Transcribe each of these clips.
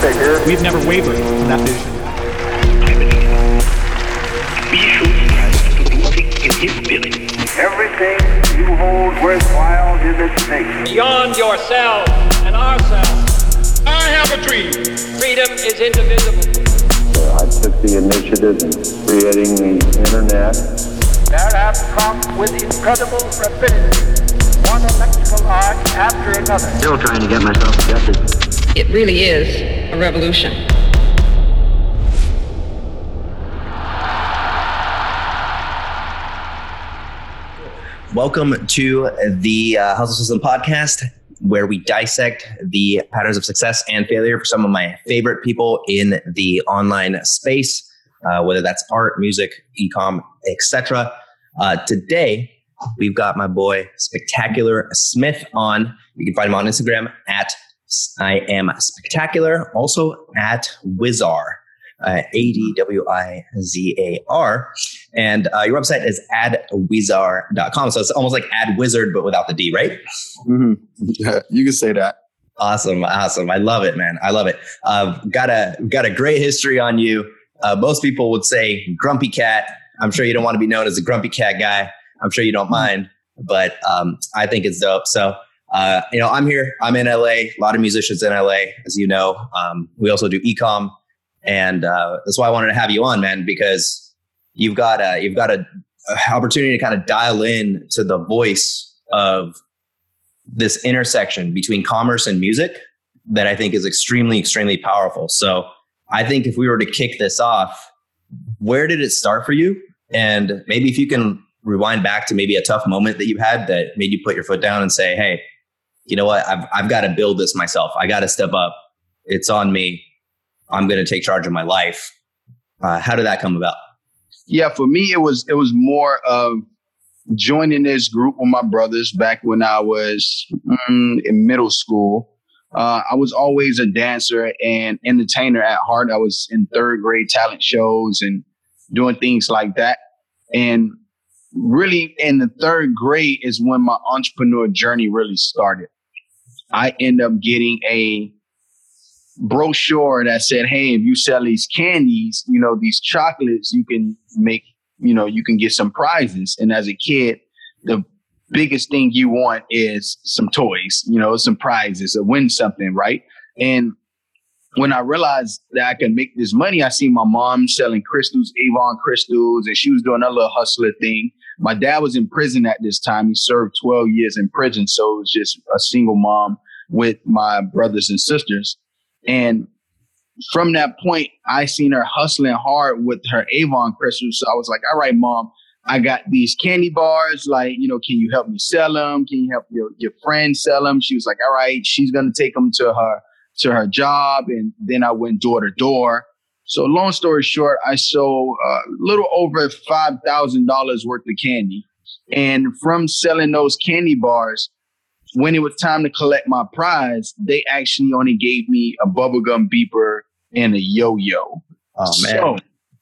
bigger. We've never wavered from that vision. Everything you hold worthwhile in this nation. beyond yourself and ourselves. I have a dream. Freedom is indivisible. I took the initiative in creating the internet. That have come with incredible rapidity one electrical arc after another. Still trying to get myself adjusted. It really is a revolution. Welcome to the uh, Hustle System podcast, where we dissect the patterns of success and failure for some of my favorite people in the online space, uh, whether that's art, music, ecom, etc. Uh, today, we've got my boy Spectacular Smith on. You can find him on Instagram at I am spectacular, also at Wizar, uh, A D W I Z A R. And uh, your website is adwizar.com. So it's almost like ad wizard, but without the D, right? hmm you can say that. Awesome, awesome. I love it, man. I love it. Uh, got a got a great history on you. Uh, most people would say grumpy cat. I'm sure you don't want to be known as a grumpy cat guy. I'm sure you don't mind, but um, I think it's dope. So, uh, you know, I'm here. I'm in LA. A lot of musicians in LA, as you know. Um, we also do ecom, and uh, that's why I wanted to have you on, man, because you've got a you've got a, a opportunity to kind of dial in to the voice of this intersection between commerce and music that I think is extremely, extremely powerful. So I think if we were to kick this off, where did it start for you? And maybe if you can rewind back to maybe a tough moment that you had that made you put your foot down and say, hey, you know what? I've, I've got to build this myself. I got to step up. It's on me. I'm going to take charge of my life. Uh, how did that come about? Yeah, for me, it was it was more of joining this group with my brothers back when I was mm, in middle school. Uh, I was always a dancer and entertainer at heart. I was in third grade talent shows and doing things like that. And really, in the third grade is when my entrepreneur journey really started. I end up getting a brochure that said, "Hey, if you sell these candies, you know these chocolates, you can make, you know, you can get some prizes." And as a kid, the biggest thing you want is some toys, you know, some prizes, or win something, right? And when I realized that I could make this money, I see my mom selling crystals, Avon crystals, and she was doing a little hustler thing. My dad was in prison at this time. He served 12 years in prison. So it was just a single mom with my brothers and sisters. And from that point, I seen her hustling hard with her Avon crystals. So I was like, all right, mom, I got these candy bars. Like, you know, can you help me sell them? Can you help your, your friend sell them? She was like, all right, she's going to take them to her, to her job. And then I went door to door. So long story short, I sold a little over $5,000 worth of candy. And from selling those candy bars, when it was time to collect my prize, they actually only gave me a bubblegum beeper and a yo-yo. Oh man. So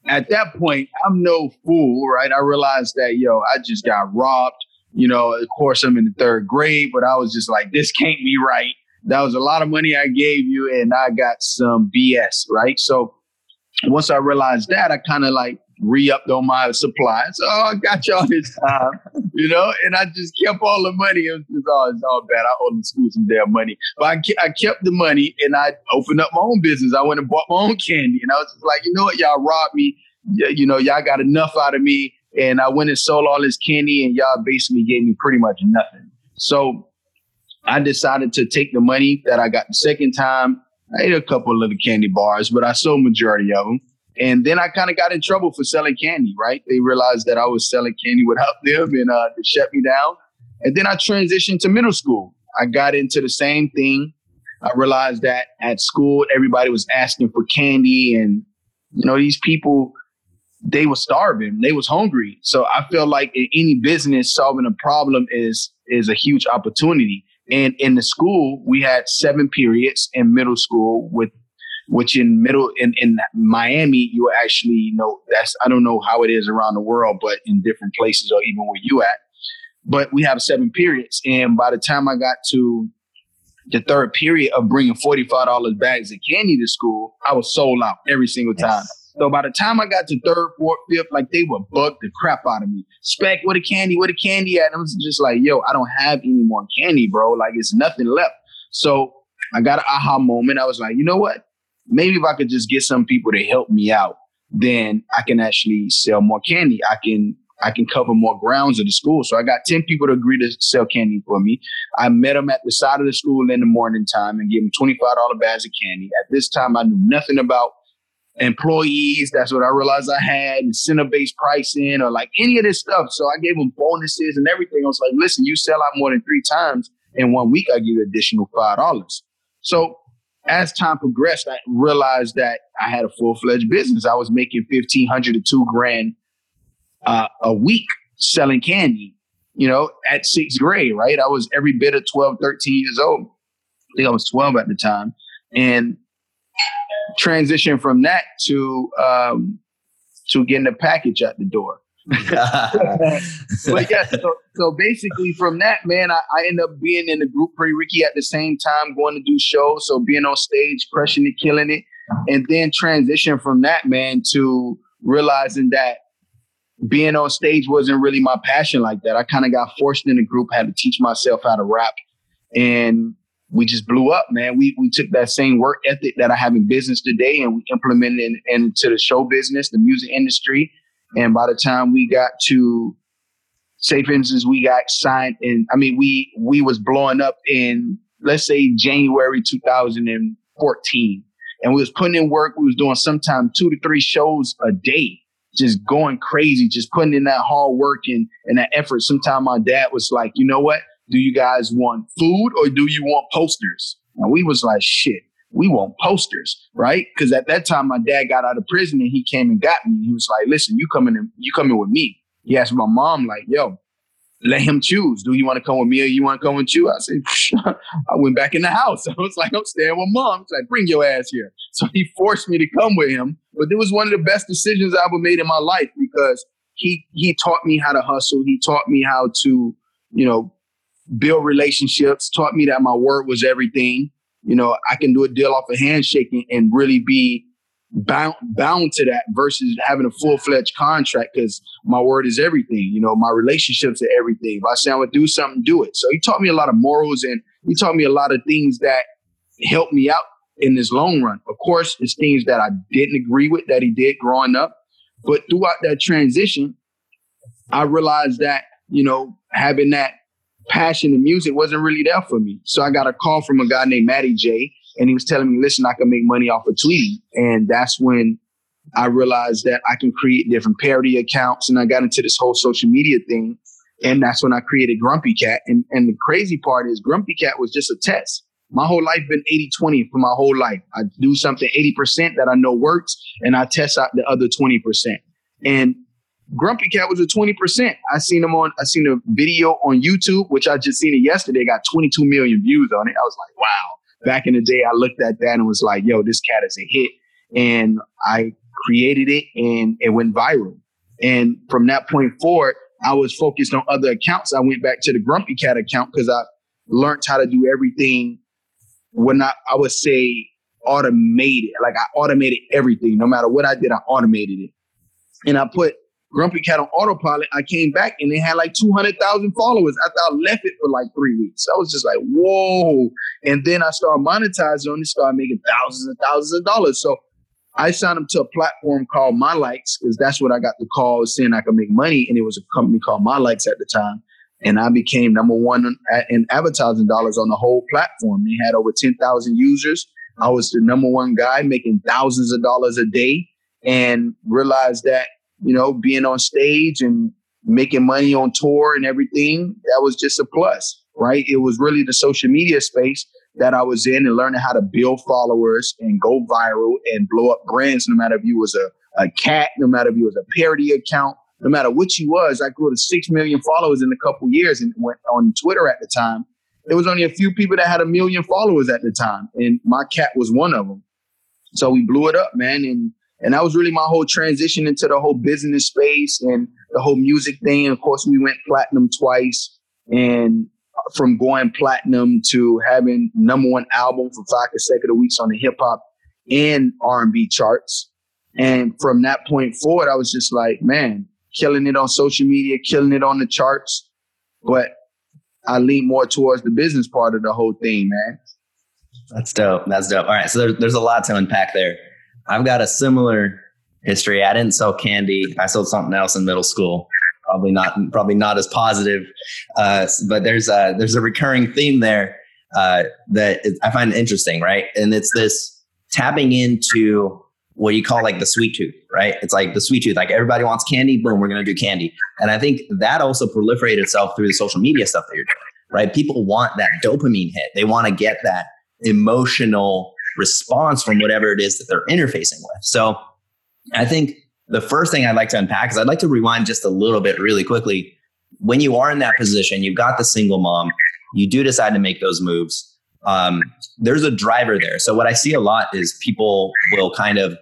at that point, I'm no fool, right? I realized that, yo, I just got robbed. You know, of course, I'm in the third grade, but I was just like, this can't be right. That was a lot of money I gave you, and I got some BS, right? So once I realized that, I kind of like re-upped on my supplies. Oh, I got y'all this time, you know, and I just kept all the money. It was just, oh, it's all bad. I owe the school some damn money, but I, I kept the money and I opened up my own business. I went and bought my own candy, and I was just like, you know what, y'all robbed me. You know, y'all got enough out of me, and I went and sold all this candy, and y'all basically gave me pretty much nothing. So I decided to take the money that I got the second time. I ate a couple of the candy bars, but I sold majority of them. And then I kind of got in trouble for selling candy, right? They realized that I was selling candy without them and uh, they shut me down. And then I transitioned to middle school. I got into the same thing. I realized that at school, everybody was asking for candy and, you know, these people, they were starving. They was hungry. So I feel like in any business, solving a problem is, is a huge opportunity. And in the school, we had seven periods in middle school with which in middle in, in Miami, you actually you know that's I don't know how it is around the world, but in different places or even where you at. But we have seven periods. And by the time I got to the third period of bringing $45 bags of candy to school, I was sold out every single time. So by the time I got to third, fourth, fifth, like they would bug the crap out of me. Spec, what a candy, what a candy at? I was just like, yo, I don't have any more candy, bro. Like it's nothing left. So I got an aha moment. I was like, you know what? Maybe if I could just get some people to help me out, then I can actually sell more candy. I can I can cover more grounds of the school. So I got 10 people to agree to sell candy for me. I met them at the side of the school in the morning time and gave them $25 bags of candy. At this time, I knew nothing about employees. That's what I realized I had, incentive based pricing or like any of this stuff. So I gave them bonuses and everything. I was like, listen, you sell out more than three times in one week, I give you additional $5. So as time progressed, I realized that I had a full fledged business. I was making 1500 to two grand uh, a week selling candy, you know, at sixth grade, right? I was every bit of 12, 13 years old. I think I was 12 at the time. And transition from that to um, to getting a package at the door. but yeah, so, so basically from that, man, I, I ended up being in the group Pretty Ricky at the same time, going to do shows. So being on stage, crushing it, killing it. And then transition from that, man, to realizing that being on stage wasn't really my passion like that. I kind of got forced in the group, had to teach myself how to rap. And we just blew up, man. We we took that same work ethic that I have in business today and we implemented it into the show business, the music industry. And by the time we got to say for instance, we got signed in I mean we we was blowing up in let's say January 2014. And we was putting in work, we was doing sometimes two to three shows a day, just going crazy, just putting in that hard work and, and that effort. Sometimes my dad was like, you know what? Do you guys want food or do you want posters? And we was like, shit, we want posters, right? Because at that time, my dad got out of prison and he came and got me. He was like, listen, you coming in, you coming with me. He asked my mom, like, yo, let him choose. Do you want to come with me or you want to come with you? I said, I went back in the house. I was like, I'm staying with mom. He's like, bring your ass here. So he forced me to come with him. But it was one of the best decisions I ever made in my life because he he taught me how to hustle. He taught me how to, you know, build relationships, taught me that my word was everything. You know, I can do a deal off a of handshake and really be bound bound to that versus having a full fledged contract because my word is everything. You know, my relationships are everything. If I say I'm gonna do something, do it. So he taught me a lot of morals and he taught me a lot of things that helped me out in this long run. Of course, it's things that I didn't agree with that he did growing up. But throughout that transition, I realized that, you know, having that passion in music wasn't really there for me. So I got a call from a guy named Matty J, and he was telling me, listen, I can make money off of tweeting. And that's when I realized that I can create different parody accounts. And I got into this whole social media thing. And that's when I created Grumpy Cat. And, and the crazy part is Grumpy Cat was just a test. My whole life been 80 20 for my whole life. I do something 80% that I know works and I test out the other 20%. And Grumpy Cat was at 20%. I seen him on, I seen a video on YouTube, which I just seen it yesterday, got 22 million views on it. I was like, wow. Back in the day, I looked at that and was like, yo, this cat is a hit. And I created it and it went viral. And from that point forward, I was focused on other accounts. I went back to the Grumpy Cat account because I learned how to do everything when I, I would say automated. Like I automated everything. No matter what I did, I automated it. And I put Grumpy Cat on autopilot. I came back and they had like 200,000 followers after I left it for like three weeks. I was just like, whoa. And then I started monetizing on it, started making thousands and thousands of dollars. So I signed up to a platform called My Likes because that's what I got the call saying I could make money. And it was a company called My Likes at the time. And I became number one in advertising dollars on the whole platform. They had over 10,000 users. I was the number one guy making thousands of dollars a day and realized that you know, being on stage and making money on tour and everything, that was just a plus, right? It was really the social media space that I was in and learning how to build followers and go viral and blow up brands, no matter if you was a, a cat, no matter if you was a parody account, no matter what you was. I grew to six million followers in a couple years and went on Twitter at the time. There was only a few people that had a million followers at the time, and my cat was one of them. So we blew it up, man, and and that was really my whole transition into the whole business space and the whole music thing. Of course, we went platinum twice and from going platinum to having number one album for five consecutive weeks on the hip hop and R and B charts. And from that point forward, I was just like, man, killing it on social media, killing it on the charts. But I lean more towards the business part of the whole thing, man. That's dope. That's dope. All right. So there's, there's a lot to unpack there. I've got a similar history. I didn't sell candy. I sold something else in middle school. Probably not, probably not as positive. Uh, but there's a, there's a recurring theme there uh, that I find interesting, right? And it's this tapping into what you call like the sweet tooth, right? It's like the sweet tooth. Like everybody wants candy, boom, we're gonna do candy. And I think that also proliferated itself through the social media stuff that you're doing, right? People want that dopamine hit. They want to get that emotional response from whatever it is that they're interfacing with. So I think the first thing I'd like to unpack is I'd like to rewind just a little bit really quickly. When you are in that position, you've got the single mom, you do decide to make those moves. Um, there's a driver there. So what I see a lot is people will kind of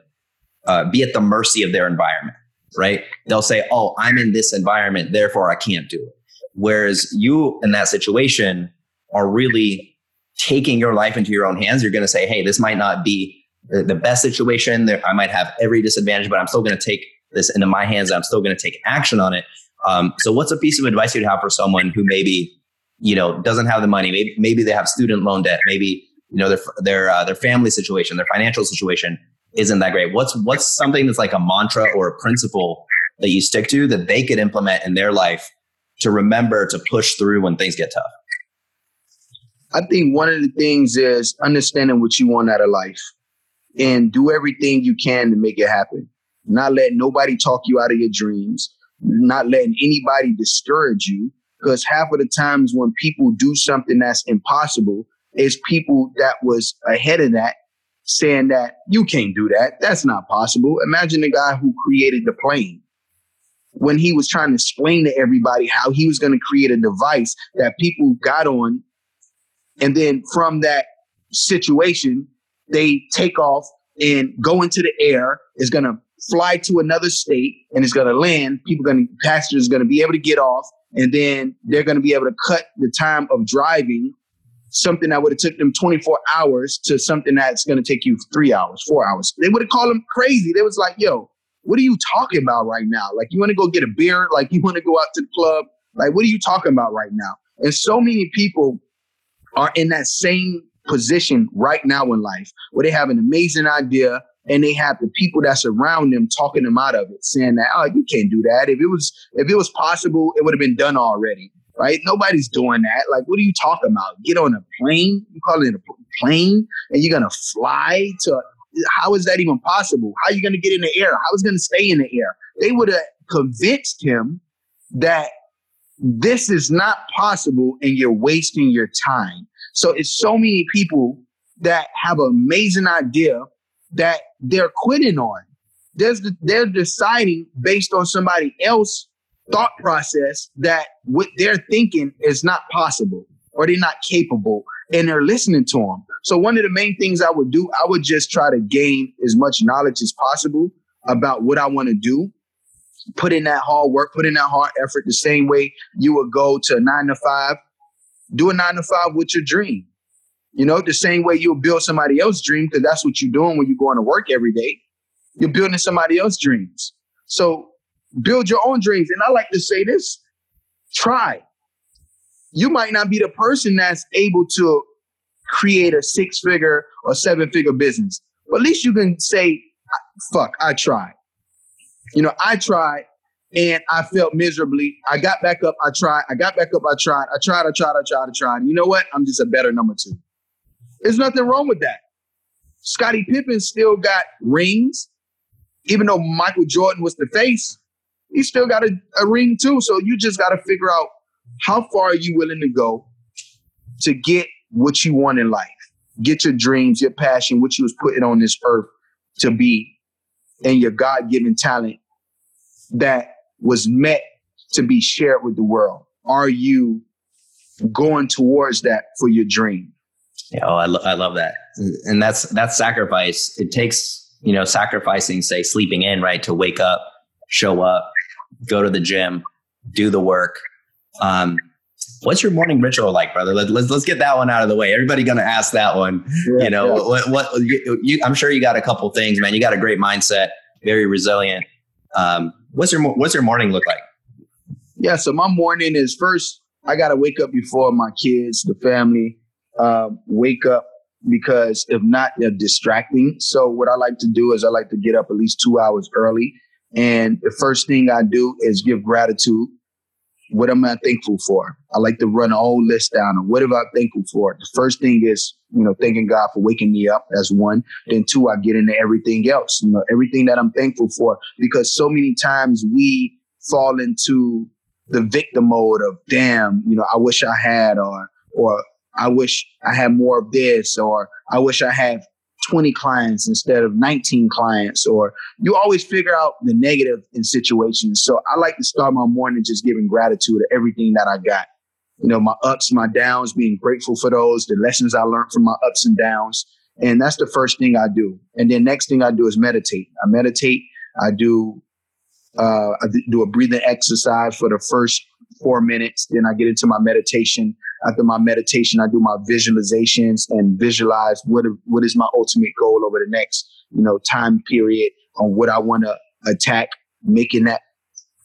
uh, be at the mercy of their environment, right? They'll say, "Oh, I'm in this environment, therefore I can't do it." Whereas you in that situation are really taking your life into your own hands. You're going to say, "Hey, this might not be the best situation. I might have every disadvantage, but I'm still going to take this into my hands. I'm still going to take action on it." Um, so, what's a piece of advice you'd have for someone who maybe you know doesn't have the money? Maybe maybe they have student loan debt. Maybe you know their their uh, their family situation, their financial situation isn't that great. What's what's something that's like a mantra or a principle that you stick to that they could implement in their life to remember to push through when things get tough? I think one of the things is understanding what you want out of life and do everything you can to make it happen. Not letting nobody talk you out of your dreams, not letting anybody discourage you. Because half of the times when people do something that's impossible, is people that was ahead of that saying that you can't do that. That's not possible. Imagine the guy who created the plane when he was trying to explain to everybody how he was going to create a device that people got on. And then from that situation, they take off and go into the air, is going to fly to another state and it's going to land. People going to, passengers going to be able to get off and then they're going to be able to cut the time of driving something that would have took them 24 hours to something that's going to take you three hours, four hours. They would have called them crazy. They was like, yo, what are you talking about right now? Like, you want to go get a beer? Like, you want to go out to the club? Like, what are you talking about right now? And so many people are in that same position right now in life where they have an amazing idea and they have the people that's around them talking them out of it, saying that, oh, you can't do that. If it was, if it was possible, it would have been done already right? Nobody's doing that. Like, what are you talking about? Get on a plane? You call it a plane and you're to fly to, how is that even possible? How are you to get in the air? How is going to stay in the air? They would have convinced him that this is not possible and you're wasting your time. So it's so many people that have an amazing idea that they're quitting on. There's, they're deciding based on somebody else thought process that what they're thinking is not possible or they're not capable and they're listening to them. So one of the main things I would do, I would just try to gain as much knowledge as possible about what I want to do. Put in that hard work, put in that hard effort the same way you would go to a nine to five. Do a nine to five with your dream. You know, the same way you'll build somebody else's dream, because that's what you're doing when you're going to work every day. You're building somebody else's dreams. So build your own dreams. And I like to say this try. You might not be the person that's able to create a six figure or seven figure business, but at least you can say, fuck, I tried. You know, I tried and I felt miserably. I got back up, I tried, I got back up, I tried, I tried, I tried, I tried, I tried. you know what? I'm just a better number two. There's nothing wrong with that. Scottie Pippen still got rings, even though Michael Jordan was the face he still got a, a ring too. So you just got to figure out how far are you willing to go to get what you want in life, get your dreams, your passion, what you was putting on this earth to be, and your God given talent that was meant to be shared with the world. Are you going towards that for your dream? Yeah, oh, I, lo- I love that, and that's that's sacrifice. It takes you know sacrificing, say, sleeping in, right, to wake up, show up, go to the gym, do the work. Um, What's your morning ritual like, brother? Let, let's let's get that one out of the way. Everybody gonna ask that one. Yeah, you know yeah. what? What you, you, I'm sure you got a couple things, man. You got a great mindset, very resilient. Um, what's your what's your morning look like? Yeah, so my morning is first, I got to wake up before my kids, the family, uh, wake up because if not, they're distracting. So, what I like to do is I like to get up at least two hours early. And the first thing I do is give gratitude. What am I thankful for? I like to run a whole list down what am I thankful for. The first thing is, you know, thanking God for waking me up. That's one. Then two, I get into everything else, you know, everything that I'm thankful for. Because so many times we fall into the victim mode of damn, you know, I wish I had or or I wish I had more of this or I wish I had 20 clients instead of 19 clients or you always figure out the negative in situations. So I like to start my morning just giving gratitude to everything that I got. You know, my ups, my downs, being grateful for those, the lessons I learned from my ups and downs. And that's the first thing I do. And then next thing I do is meditate. I meditate. I do uh, I do a breathing exercise for the first four minutes. Then I get into my meditation. After my meditation, I do my visualizations and visualize what what is my ultimate goal over the next you know time period on what I want to attack, making that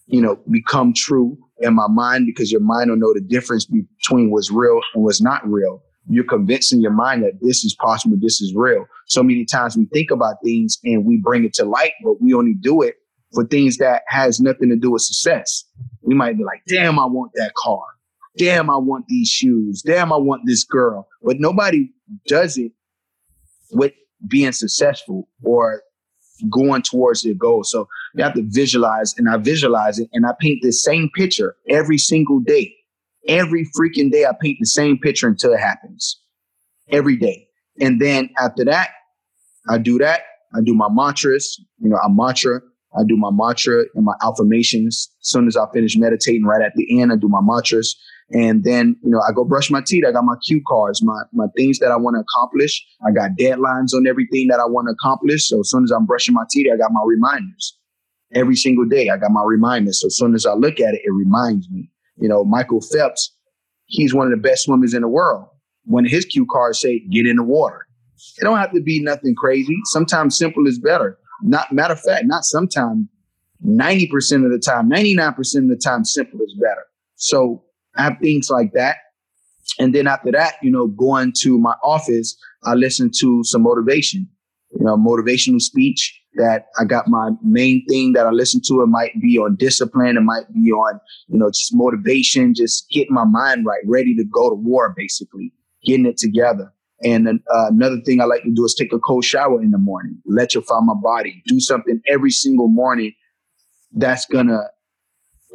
you know become true in my mind because your mind will know the difference between what's real and what's not real. You're convincing your mind that this is possible, this is real. So many times we think about things and we bring it to light, but we only do it for things that has nothing to do with success. We might be like, damn, I want that car. Damn, I want these shoes. Damn, I want this girl. But nobody does it with being successful or going towards their goal. So you have to visualize, and I visualize it, and I paint the same picture every single day. Every freaking day, I paint the same picture until it happens. Every day. And then after that, I do that. I do my mantras. You know, I mantra. I do my mantra and my affirmations. As soon as I finish meditating, right at the end, I do my mantras. And then, you know, I go brush my teeth. I got my cue cards, my, my things that I want to accomplish. I got deadlines on everything that I want to accomplish. So as soon as I'm brushing my teeth, I got my reminders. Every single day, I got my reminders. So as soon as I look at it, it reminds me. You know, Michael Phelps, he's one of the best swimmers in the world. When his cue cards say, get in the water. It don't have to be nothing crazy. Sometimes simple is better. Not matter of fact, not sometimes, 90% of the time, 99% of the time, simple is better. So I have things like that. And then after that, you know, going to my office, I listen to some motivation, you know, motivational speech that I got my main thing that I listen to. It might be on discipline. It might be on, you know, just motivation, just getting my mind right, ready to go to war, basically getting it together. And uh, another thing I like to do is take a cold shower in the morning, electrify my body, do something every single morning that's gonna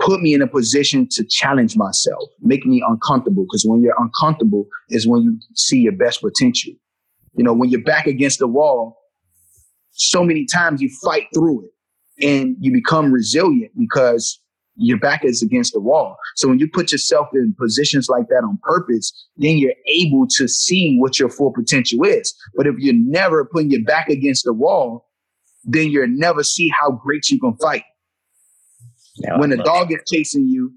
put me in a position to challenge myself, make me uncomfortable. Because when you're uncomfortable is when you see your best potential. You know, when you're back against the wall, so many times you fight through it and you become resilient because your back is against the wall. So when you put yourself in positions like that on purpose, then you're able to see what your full potential is. But if you're never putting your back against the wall, then you'll never see how great you can fight. When I a dog is chasing you,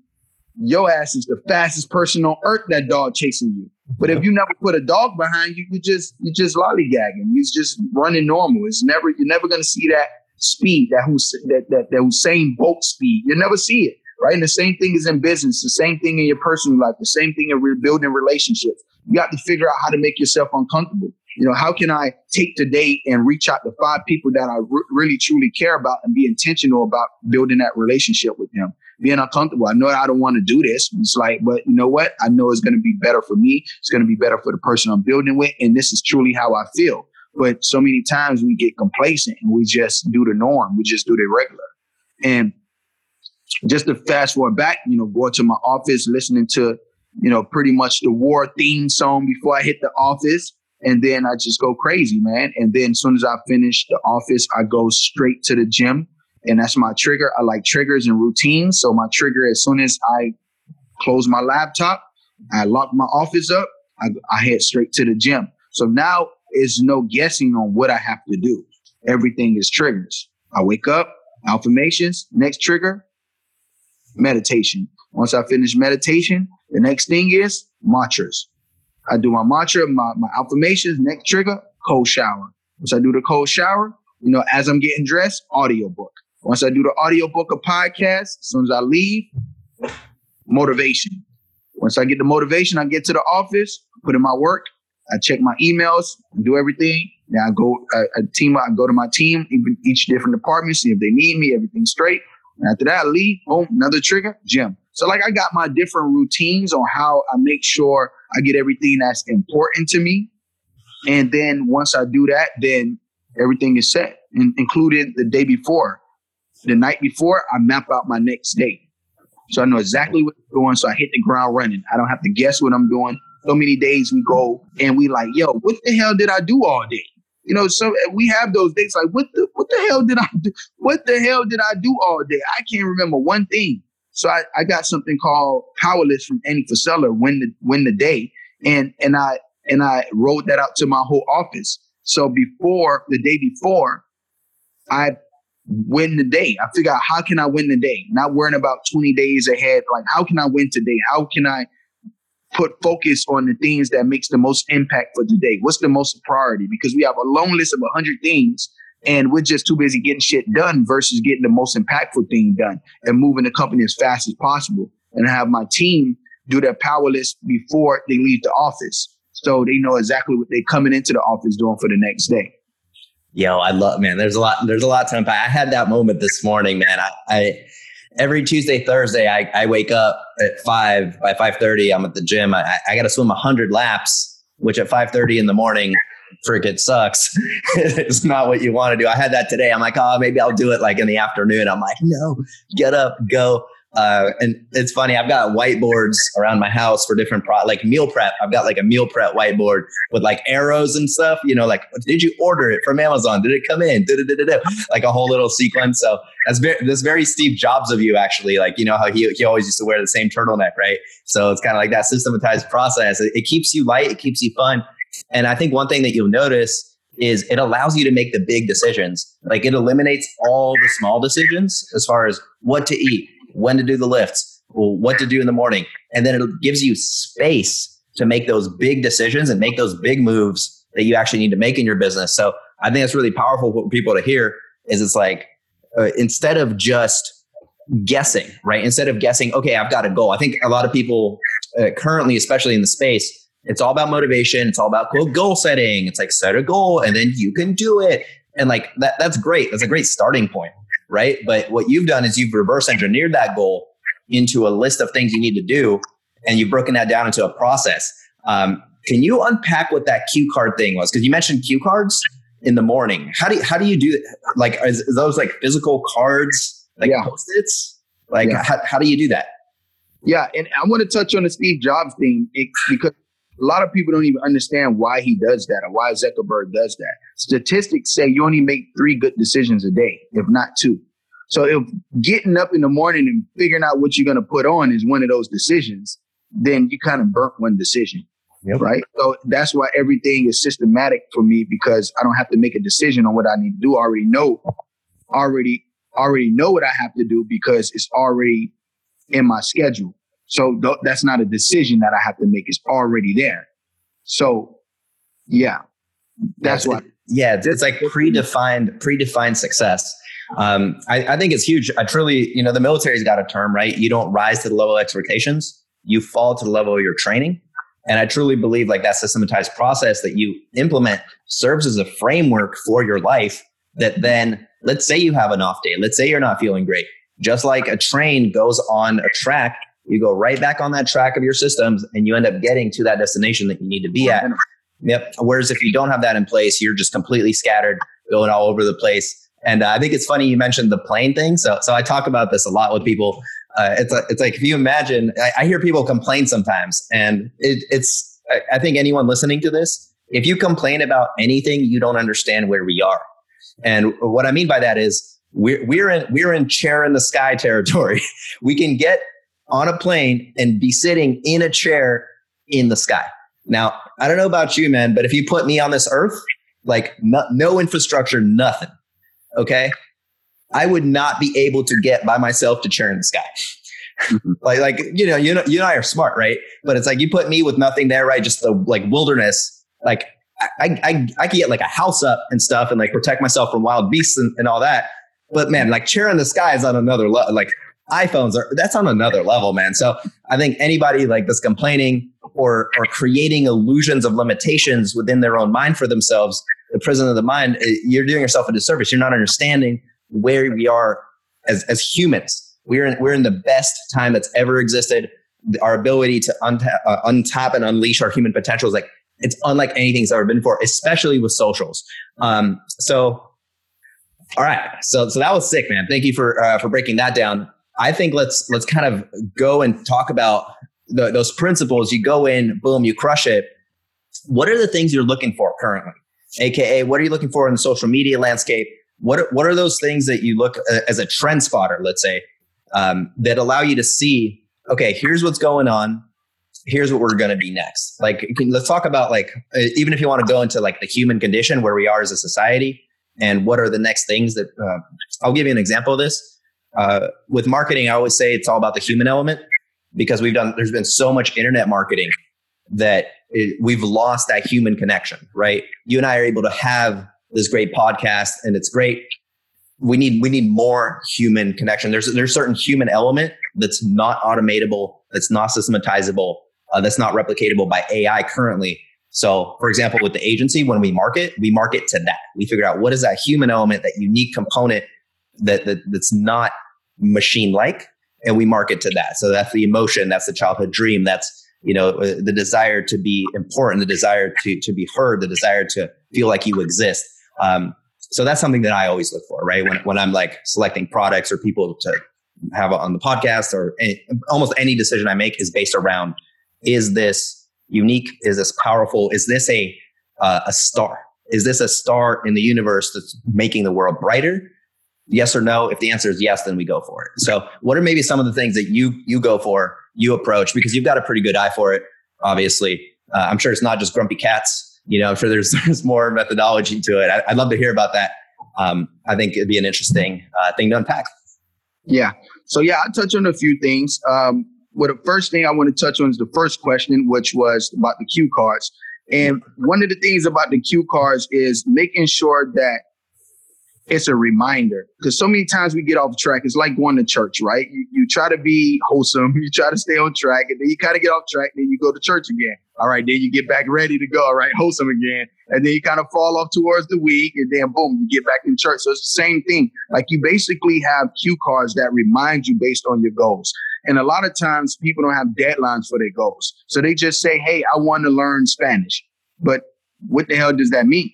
your ass is the fastest person on earth. That dog chasing you. But if you never put a dog behind you, you just you just lollygagging. You just running normal. It's never you're never gonna see that speed that Hus- that that that Hussein Bolt speed. You never see it. Right. And the same thing is in business. The same thing in your personal life. The same thing in rebuilding relationships. You got to figure out how to make yourself uncomfortable. You know, how can I take today and reach out to five people that I re- really truly care about and be intentional about building that relationship with them? Being uncomfortable. I know I don't want to do this. It's like, but you know what? I know it's going to be better for me. It's going to be better for the person I'm building with. And this is truly how I feel. But so many times we get complacent and we just do the norm. We just do the regular. And just to fast forward back, you know, going to my office, listening to, you know, pretty much the war theme song before I hit the office. And then I just go crazy, man. And then as soon as I finish the office, I go straight to the gym. And that's my trigger. I like triggers and routines. So my trigger, as soon as I close my laptop, I lock my office up, I, I head straight to the gym. So now is no guessing on what I have to do. Everything is triggers. I wake up, affirmations, next trigger, meditation. Once I finish meditation, The next thing is mantras. I do my mantra, my, my affirmations, next trigger, cold shower. Once I do the cold shower, you know, as I'm getting dressed, audiobook. Once I do the audiobook of podcast, as soon as I leave, motivation. Once I get the motivation, I get to the office, put in my work, I check my emails, do everything. Then I go a, a team. I go to my team, even each different department, see if they need me, everything's straight. And after that, I leave. Boom, another trigger, gym. So like I got my different routines on how I make sure I get everything that's important to me. And then once I do that, then everything is set, and including the day before. The night before, I map out my next day. So I know exactly what I'm doing. So I hit the ground running. I don't have to guess what I'm doing. So many days we go and we like, yo, what the hell did I do all day? You know, so we have those days like, what the what the hell did I do? What the hell did I do all day? I can't remember one thing. So I, I got something called Power List from Andy Frisella, win the win the day. And and I and I wrote that out to my whole office. So before the day before, I win the day. I figure out how can I win the day? Not worrying about 20 days ahead. Like how can I win today? How can I put focus on the things that makes the most impact for today? What's the most priority? Because we have a long list of 100 things and we're just too busy getting shit done versus getting the most impactful thing done and moving the company as fast as possible. And I have my team do their power list before they leave the office. So they know exactly what they're coming into the office doing for the next day. Yo, I love man. There's a lot. There's a lot to unpack. I had that moment this morning, man. I, I every Tuesday, Thursday, I, I wake up at five by five thirty. I'm at the gym. I, I got to swim hundred laps, which at five thirty in the morning, freaking sucks. it's not what you want to do. I had that today. I'm like, oh, maybe I'll do it like in the afternoon. I'm like, no, get up, go. Uh, and it's funny, I've got whiteboards around my house for different pro like meal prep. I've got like a meal prep whiteboard with like arrows and stuff, you know, like did you order it from Amazon? Did it come in? Da-da-da-da-da. Like a whole little sequence. So that's very that's very Steve Jobs of you actually. Like, you know how he he always used to wear the same turtleneck, right? So it's kind of like that systematized process. It, it keeps you light, it keeps you fun. And I think one thing that you'll notice is it allows you to make the big decisions. Like it eliminates all the small decisions as far as what to eat, when to do the lifts, what to do in the morning. And then it gives you space to make those big decisions and make those big moves that you actually need to make in your business. So I think it's really powerful for people to hear is it's like, uh, instead of just guessing, right? Instead of guessing, okay, I've got a goal. I think a lot of people uh, currently, especially in the space, it's all about motivation. It's all about quote, goal setting. It's like set a goal and then you can do it. And like that, that's great. That's a great starting point right? But what you've done is you've reverse engineered that goal into a list of things you need to do, and you've broken that down into a process. Um, can you unpack what that cue card thing was? Because you mentioned cue cards in the morning. How do you, how do you do it? Like, is, is those like physical cards, like yeah. post-its? Like, yeah. how, how do you do that? Yeah, and I want to touch on the Steve Jobs thing because a lot of people don't even understand why he does that or why Zuckerberg does that. Statistics say you only make three good decisions a day, if not two. So if getting up in the morning and figuring out what you're going to put on is one of those decisions, then you kind of burnt one decision. Yep. Right. So that's why everything is systematic for me because I don't have to make a decision on what I need to do. I already know, already, already know what I have to do because it's already in my schedule. So th- that's not a decision that I have to make. It's already there. So yeah, that's why. Yeah, it's, it's like predefined, predefined success. Um, I, I think it's huge. I truly, you know, the military's got a term, right? You don't rise to the level of expectations, you fall to the level of your training. And I truly believe like that systematized process that you implement serves as a framework for your life that then let's say you have an off day. Let's say you're not feeling great. Just like a train goes on a track you go right back on that track of your systems and you end up getting to that destination that you need to be at. Yep. Whereas if you don't have that in place, you're just completely scattered, going all over the place. And uh, I think it's funny you mentioned the plane thing. So, so I talk about this a lot with people. Uh, it's a, it's like if you imagine, I, I hear people complain sometimes, and it, it's I, I think anyone listening to this, if you complain about anything, you don't understand where we are. And what I mean by that is we're we're in we're in chair in the sky territory. we can get on a plane and be sitting in a chair in the sky. Now, I don't know about you, man, but if you put me on this earth, like no, no infrastructure, nothing, okay, I would not be able to get by myself to chair in the sky. Mm-hmm. like, like you know, you know, you and I are smart, right? But it's like you put me with nothing there, right? Just the like wilderness. Like I, I, I could get like a house up and stuff, and like protect myself from wild beasts and, and all that. But man, like chair in the sky is on another level. Like iPhones are that's on another level, man. So I think anybody like that's complaining or or creating illusions of limitations within their own mind for themselves, the prison of the mind, eh, you're doing yourself a disservice. You're not understanding where we are as as humans. We're in we're in the best time that's ever existed. Our ability to untap, uh, untap and unleash our human potential is like it's unlike anything that's ever been before, especially with socials. Um, so, all right, so so that was sick, man. Thank you for uh, for breaking that down. I think let's let's kind of go and talk about the, those principles. You go in, boom, you crush it. What are the things you're looking for currently? AKA, what are you looking for in the social media landscape? What are, what are those things that you look uh, as a trend spotter, let's say, um, that allow you to see, okay, here's what's going on. Here's what we're going to be next. Like, can, let's talk about like, uh, even if you want to go into like the human condition, where we are as a society, and what are the next things that uh, I'll give you an example of this. Uh, with marketing, I always say it's all about the human element because we've done, there's been so much internet marketing that it, we've lost that human connection, right? You and I are able to have this great podcast and it's great. We need, we need more human connection. There's, there's certain human element that's not automatable, that's not systematizable, uh, that's not replicatable by AI currently. So, for example, with the agency, when we market, we market to that. We figure out what is that human element, that unique component that, that that's not machine like, and we market to that. So that's the emotion, that's the childhood dream, that's you know uh, the desire to be important, the desire to to be heard, the desire to feel like you exist. Um, so that's something that I always look for, right? When when I'm like selecting products or people to have on the podcast or any, almost any decision I make is based around is this unique? Is this powerful? Is this a uh, a star? Is this a star in the universe that's making the world brighter? Yes or no? If the answer is yes, then we go for it. So, what are maybe some of the things that you you go for, you approach because you've got a pretty good eye for it? Obviously, uh, I'm sure it's not just grumpy cats. You know, I'm sure there's there's more methodology to it. I, would love to hear about that. Um, I think it'd be an interesting uh, thing to unpack. Yeah. So yeah, I'll touch on a few things. Um, well, the first thing I want to touch on is the first question, which was about the cue cards. And one of the things about the cue cards is making sure that it's a reminder because so many times we get off track. It's like going to church, right? You, you try to be wholesome, you try to stay on track, and then you kind of get off track, then you go to church again. All right, then you get back ready to go, all right, wholesome again. And then you kind of fall off towards the week, and then boom, you get back in church. So it's the same thing. Like you basically have cue cards that remind you based on your goals. And a lot of times people don't have deadlines for their goals. So they just say, hey, I want to learn Spanish. But what the hell does that mean?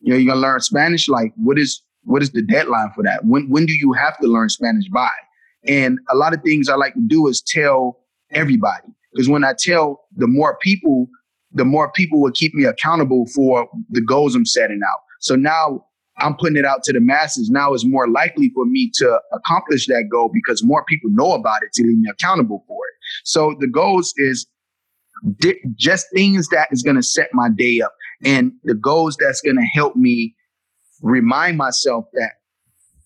You know, you're gonna learn Spanish. Like, what is what is the deadline for that? When when do you have to learn Spanish by? And a lot of things I like to do is tell everybody. Because when I tell the more people, the more people will keep me accountable for the goals I'm setting out. So now I'm putting it out to the masses. Now it's more likely for me to accomplish that goal because more people know about it to leave me accountable for it. So the goals is di- just things that is going to set my day up and the goals that's going to help me remind myself that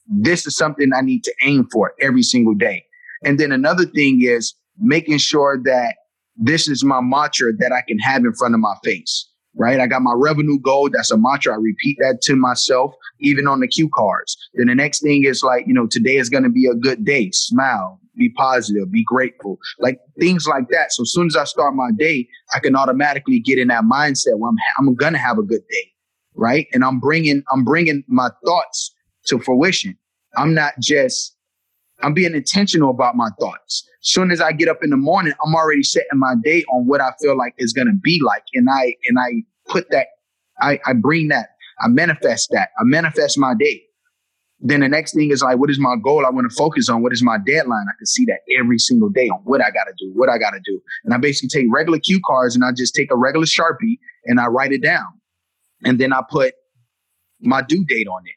this is something I need to aim for every single day. And then another thing is making sure that this is my mantra that I can have in front of my face, right? I got my revenue goal. That's a mantra. I repeat that to myself, even on the cue cards. Then the next thing is like, you know, today is going to be a good day. Smile, be positive, be grateful, like things like that. So as soon as I start my day, I can automatically get in that mindset where I'm, I'm going to have a good day right? And I'm bringing I'm bringing my thoughts to fruition. I'm not just I'm being intentional about my thoughts. Soon as I get up in the morning, I'm already setting my day on what I feel like is going to be like, and I and I put that, I I bring that, I manifest that, I manifest my day. Then the next thing is like, what is my goal? I want to focus on. What is my deadline? I can see that every single day on what I got to do, what I got to do. And I basically take regular cue cards and I just take a regular sharpie and I write it down and then I put my due date on it.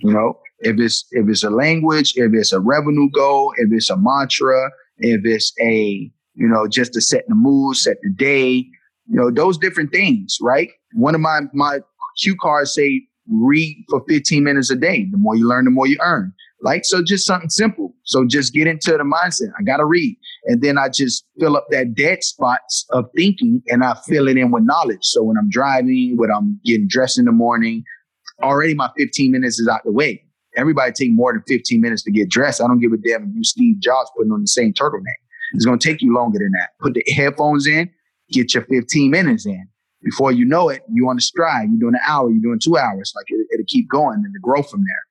You know, if it's if it's a language, if it's a revenue goal, if it's a mantra, if it's a you know just to set the mood, set the day, you know those different things, right? One of my my cue cards say read for 15 minutes a day. The more you learn, the more you earn. Like so, just something simple. So just get into the mindset. I got to read. And then I just fill up that dead spots of thinking and I fill it in with knowledge. So when I'm driving, when I'm getting dressed in the morning, already my 15 minutes is out the way. Everybody take more than 15 minutes to get dressed. I don't give a damn if you Steve Jobs putting on the same turtleneck. It's going to take you longer than that. Put the headphones in, get your 15 minutes in. Before you know it, you're on a stride. You're doing an hour, you're doing two hours. Like it, it'll keep going and to grow from there.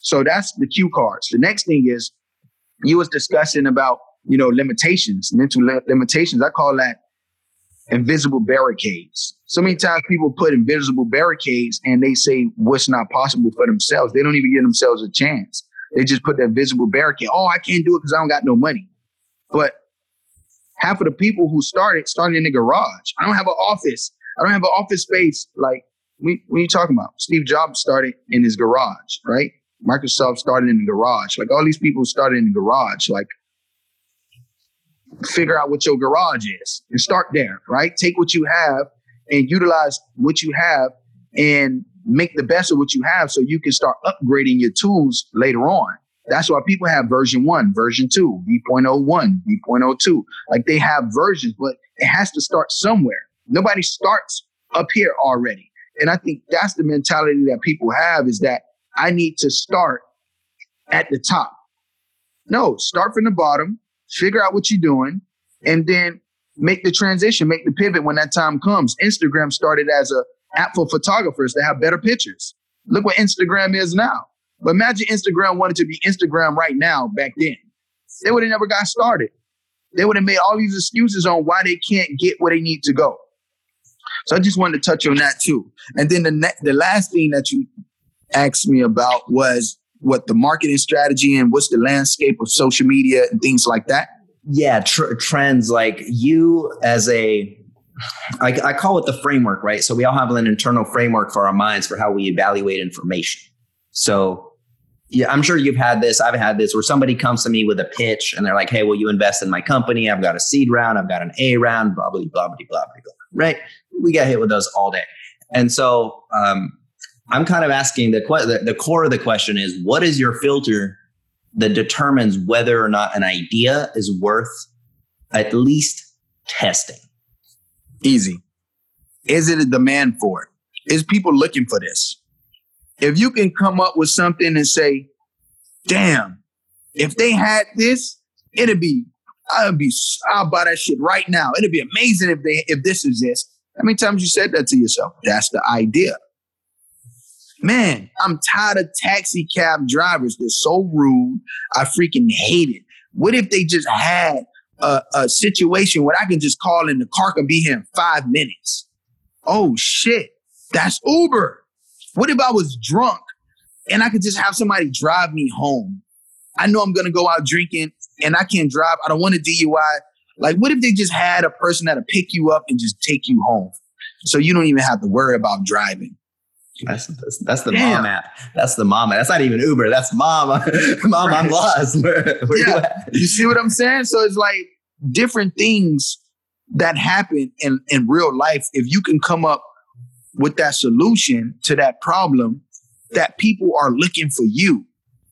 So that's the cue cards. The next thing is you was discussing about, you know, limitations, mental li- limitations. I call that invisible barricades. So many times people put invisible barricades and they say what's not possible for themselves. They don't even give themselves a chance. They just put that visible barricade. Oh, I can't do it because I don't got no money. But half of the people who started started in the garage. I don't have an office. I don't have an office space. Like, we, what are you talking about? Steve Jobs started in his garage, right? Microsoft started in the garage. Like all these people started in the garage. Like, figure out what your garage is and start there, right? Take what you have and utilize what you have and make the best of what you have so you can start upgrading your tools later on. That's why people have version one, version two, V.01, V.02. Like they have versions, but it has to start somewhere. Nobody starts up here already. And I think that's the mentality that people have is that I need to start at the top. No, start from the bottom, figure out what you're doing, and then make the transition, make the pivot when that time comes. Instagram started as a app for photographers to have better pictures. Look what Instagram is now. But imagine Instagram wanted to be Instagram right now back then. They would have never got started. They would have made all these excuses on why they can't get where they need to go. So I just wanted to touch on that too. And then the ne- the last thing that you asked me about was what the marketing strategy and what's the landscape of social media and things like that. Yeah, tr- trends like you as a I, I call it the framework, right? So we all have an internal framework for our minds for how we evaluate information. So yeah, I'm sure you've had this. I've had this where somebody comes to me with a pitch and they're like, "Hey, will you invest in my company? I've got a seed round, I've got an A round, blah blah blah blah blah blah." Right? We get hit with those all day, and so um, I'm kind of asking the, the core of the question is, what is your filter that determines whether or not an idea is worth at least testing? Easy. Is it a demand for it? Is people looking for this? If you can come up with something and say, damn, if they had this, it'd be, I'd be, I'll buy that shit right now. It'd be amazing if they, if this exists. How many times you said that to yourself? That's the idea. Man, I'm tired of taxi cab drivers. They're so rude. I freaking hate it. What if they just had a, a situation where I can just call and the car can be here in five minutes? Oh shit, that's Uber. What if I was drunk and I could just have somebody drive me home? I know I'm gonna go out drinking and I can't drive. I don't want a DUI. Like, what if they just had a person that'll pick you up and just take you home? So you don't even have to worry about driving. That's that's, that's the Damn. mom app. That's the mom app. That's not even Uber. That's mom. mom, I'm lost. Where, where yeah. you, you see what I'm saying? So it's like different things that happen in, in real life. If you can come up with that solution to that problem, that people are looking for you.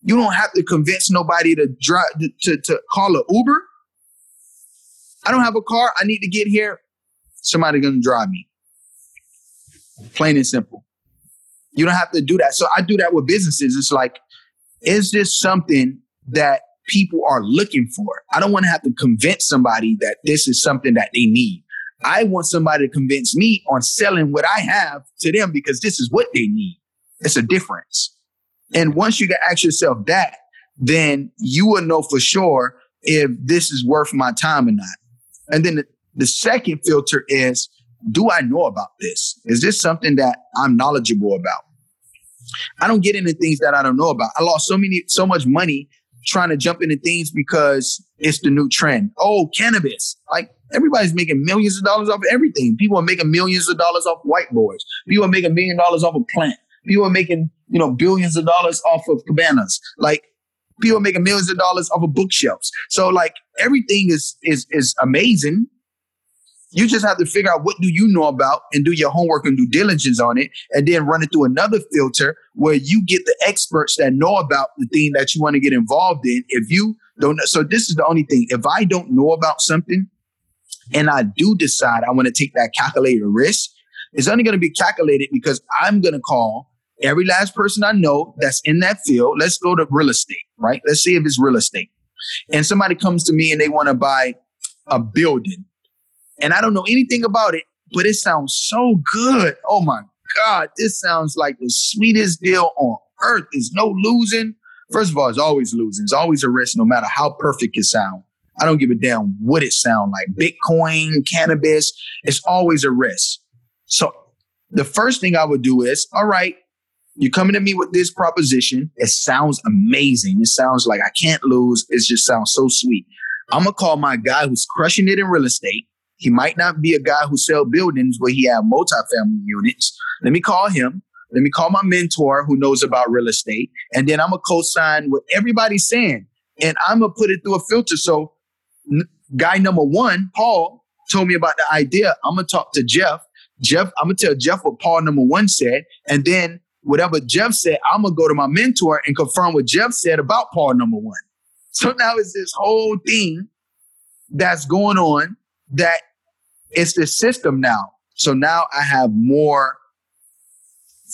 You don't have to convince nobody to drive to, to call an Uber. I don't have a car. I need to get here. Somebody gonna drive me. Plain and simple. You don't have to do that. So I do that with businesses. It's like, is this something that people are looking for? I don't want to have to convince somebody that this is something that they need. I want somebody to convince me on selling what I have to them because this is what they need. It's a difference. And once you can ask yourself that, then you will know for sure if this is worth my time or not. And then the, the second filter is, do I know about this? Is this something that I'm knowledgeable about? I don't get into things that I don't know about. I lost so many, so much money trying to jump into things because it's the new trend. Oh, cannabis. Like everybody's making millions of dollars off of everything. People are making millions of dollars off whiteboards. People are making million dollars off of plant. People are making, you know, billions of dollars off of cabanas. Like people are making millions of dollars off of bookshelves. So like everything is is is amazing. You just have to figure out what do you know about and do your homework and due diligence on it, and then run it through another filter where you get the experts that know about the thing that you want to get involved in. If you don't, know, so this is the only thing. If I don't know about something, and I do decide I want to take that calculated risk, it's only going to be calculated because I'm going to call every last person I know that's in that field. Let's go to real estate, right? Let's see if it's real estate. And somebody comes to me and they want to buy a building. And I don't know anything about it, but it sounds so good. Oh my God, this sounds like the sweetest deal on earth. There's no losing. First of all, it's always losing. It's always a risk, no matter how perfect it sounds. I don't give a damn what it sounds like. Bitcoin, cannabis, it's always a risk. So the first thing I would do is, all right, you're coming to me with this proposition. It sounds amazing. It sounds like I can't lose. It just sounds so sweet. I'm gonna call my guy who's crushing it in real estate. He might not be a guy who sell buildings where he have multifamily units. Let me call him. Let me call my mentor who knows about real estate. And then I'm gonna co-sign what everybody's saying. And I'm gonna put it through a filter. So guy number one, Paul, told me about the idea. I'm gonna talk to Jeff. Jeff, I'm gonna tell Jeff what Paul number one said. And then whatever Jeff said, I'm gonna go to my mentor and confirm what Jeff said about Paul number one. So now it's this whole thing that's going on that it's the system now. So now I have more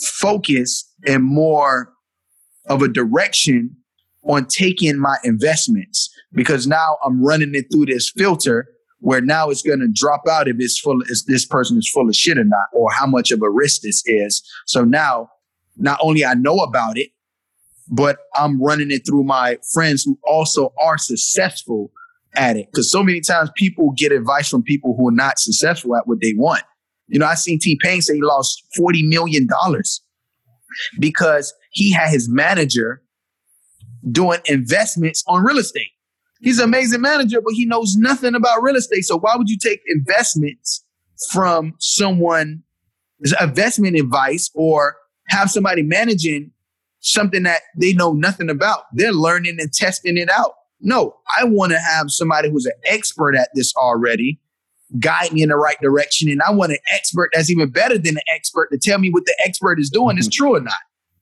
focus and more of a direction on taking my investments because now I'm running it through this filter where now it's going to drop out if it's full, if this person is full of shit or not, or how much of a risk this is. So now not only I know about it, but I'm running it through my friends who also are successful at it. Cause so many times people get advice from people who are not successful at what they want. You know, I seen T Pain say he lost $40 million because he had his manager doing investments on real estate. He's an amazing manager, but he knows nothing about real estate. So why would you take investments from someone, investment advice, or have somebody managing something that they know nothing about? They're learning and testing it out. No, I want to have somebody who's an expert at this already guide me in the right direction. And I want an expert that's even better than an expert to tell me what the expert is doing is mm-hmm. true or not.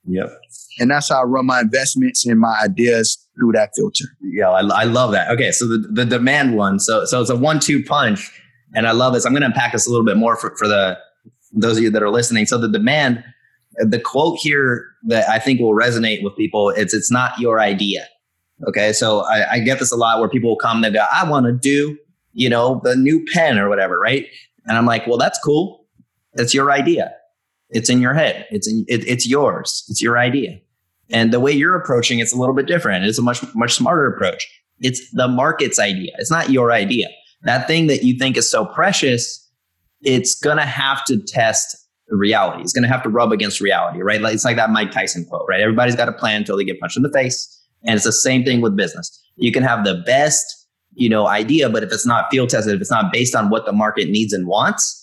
Yep. And that's how I run my investments and my ideas through that filter. Yeah, I, I love that. Okay, so the, the demand one. So so it's a one-two punch, and I love this. I'm going to unpack this a little bit more for, for the those of you that are listening. So the demand, the quote here that I think will resonate with people. It's it's not your idea. Okay, so I, I get this a lot where people will come. And they go, I want to do you know the new pen or whatever, right? And I'm like, well, that's cool. That's your idea. It's in your head. It's in, it, it's yours. It's your idea. And the way you're approaching it's a little bit different. It's a much much smarter approach. It's the market's idea. It's not your idea. That thing that you think is so precious, it's gonna have to test reality. It's gonna have to rub against reality, right? Like it's like that Mike Tyson quote, right? Everybody's got a plan until they get punched in the face. And it's the same thing with business. You can have the best, you know, idea, but if it's not field tested, if it's not based on what the market needs and wants,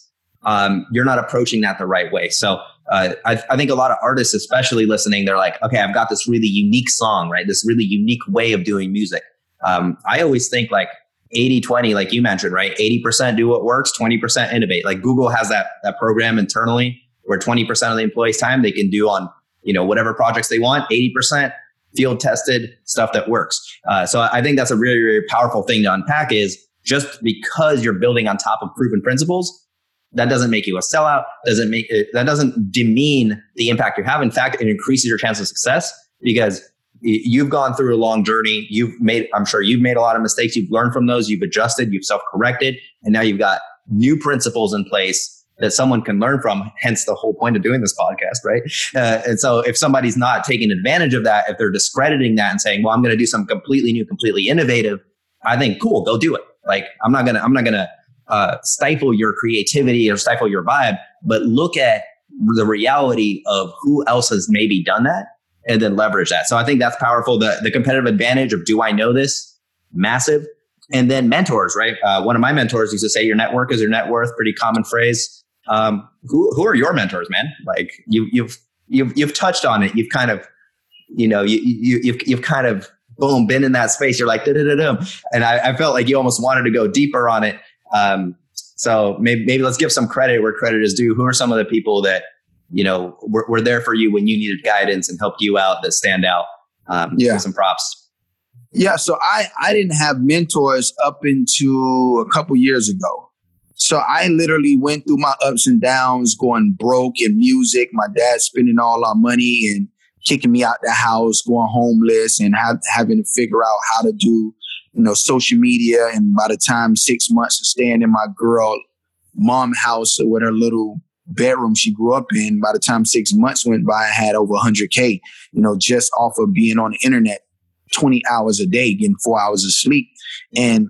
um, you're not approaching that the right way. So uh, I, I, think a lot of artists, especially listening, they're like, okay, I've got this really unique song, right? This really unique way of doing music. Um, I always think like 80 20, like you mentioned, right? 80% do what works, 20% innovate. Like Google has that, that program internally where 20% of the employees' time they can do on, you know, whatever projects they want, 80% field tested stuff that works. Uh, so I think that's a really, really powerful thing to unpack is just because you're building on top of proven principles that doesn't make you a sellout. Doesn't make it, that doesn't demean the impact you have. In fact, it increases your chance of success because you've gone through a long journey. You've made, I'm sure you've made a lot of mistakes. You've learned from those. You've adjusted. You've self corrected, and now you've got new principles in place that someone can learn from. Hence the whole point of doing this podcast, right? Uh, and so if somebody's not taking advantage of that, if they're discrediting that and saying, "Well, I'm going to do something completely new, completely innovative," I think, cool, go do it. Like I'm not gonna, I'm not gonna uh, stifle your creativity or stifle your vibe, but look at the reality of who else has maybe done that and then leverage that. So I think that's powerful. The, the competitive advantage of do I know this? Massive. And then mentors, right? Uh, one of my mentors used to say, your network is your net worth. Pretty common phrase. Um, who, who are your mentors, man? Like you, you've, you've, you've touched on it. You've kind of, you know, you, you, you've, you've kind of boom, been in that space. You're like, da da da da. And I, I felt like you almost wanted to go deeper on it. Um, So maybe, maybe let's give some credit where credit is due. Who are some of the people that, you know, were, were there for you when you needed guidance and helped you out that stand out? Um, Yeah. Some props. Yeah, so I I didn't have mentors up into a couple years ago. So I literally went through my ups and downs, going broke in music. My dad spending all our money and kicking me out the house, going homeless, and have, having to figure out how to do, you know, social media. And by the time six months of staying in my girl mom house with her little bedroom she grew up in, by the time six months went by, I had over 100k. You know, just off of being on the internet 20 hours a day, getting four hours of sleep. And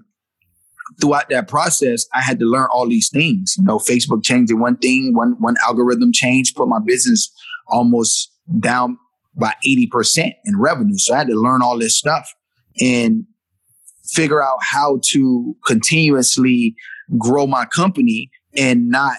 throughout that process, I had to learn all these things. You know, Facebook changed one thing, one one algorithm changed, put my business almost down by 80% in revenue. So I had to learn all this stuff and figure out how to continuously grow my company and not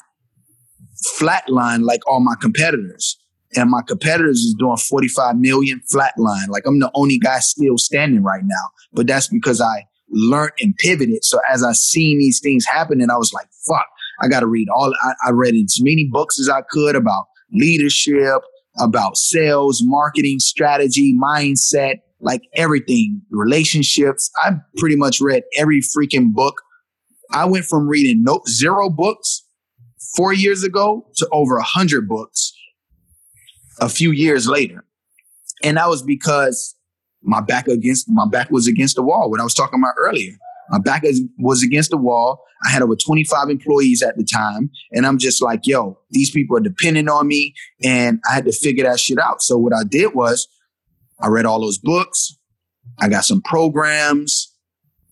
flatline like all my competitors and my competitors is doing 45 million flatline. Like I'm the only guy still standing right now. But that's because I learned and pivoted. So as I seen these things happen, and I was like, fuck, I gotta read all I, I read as many books as I could about leadership, about sales, marketing, strategy, mindset, like everything, relationships. I pretty much read every freaking book. I went from reading no zero books four years ago to over a hundred books a few years later. And that was because my back against my back was against the wall. What I was talking about earlier, my back was against the wall. I had over 25 employees at the time, and I'm just like, yo, these people are depending on me, and I had to figure that shit out. So what I did was, I read all those books. I got some programs,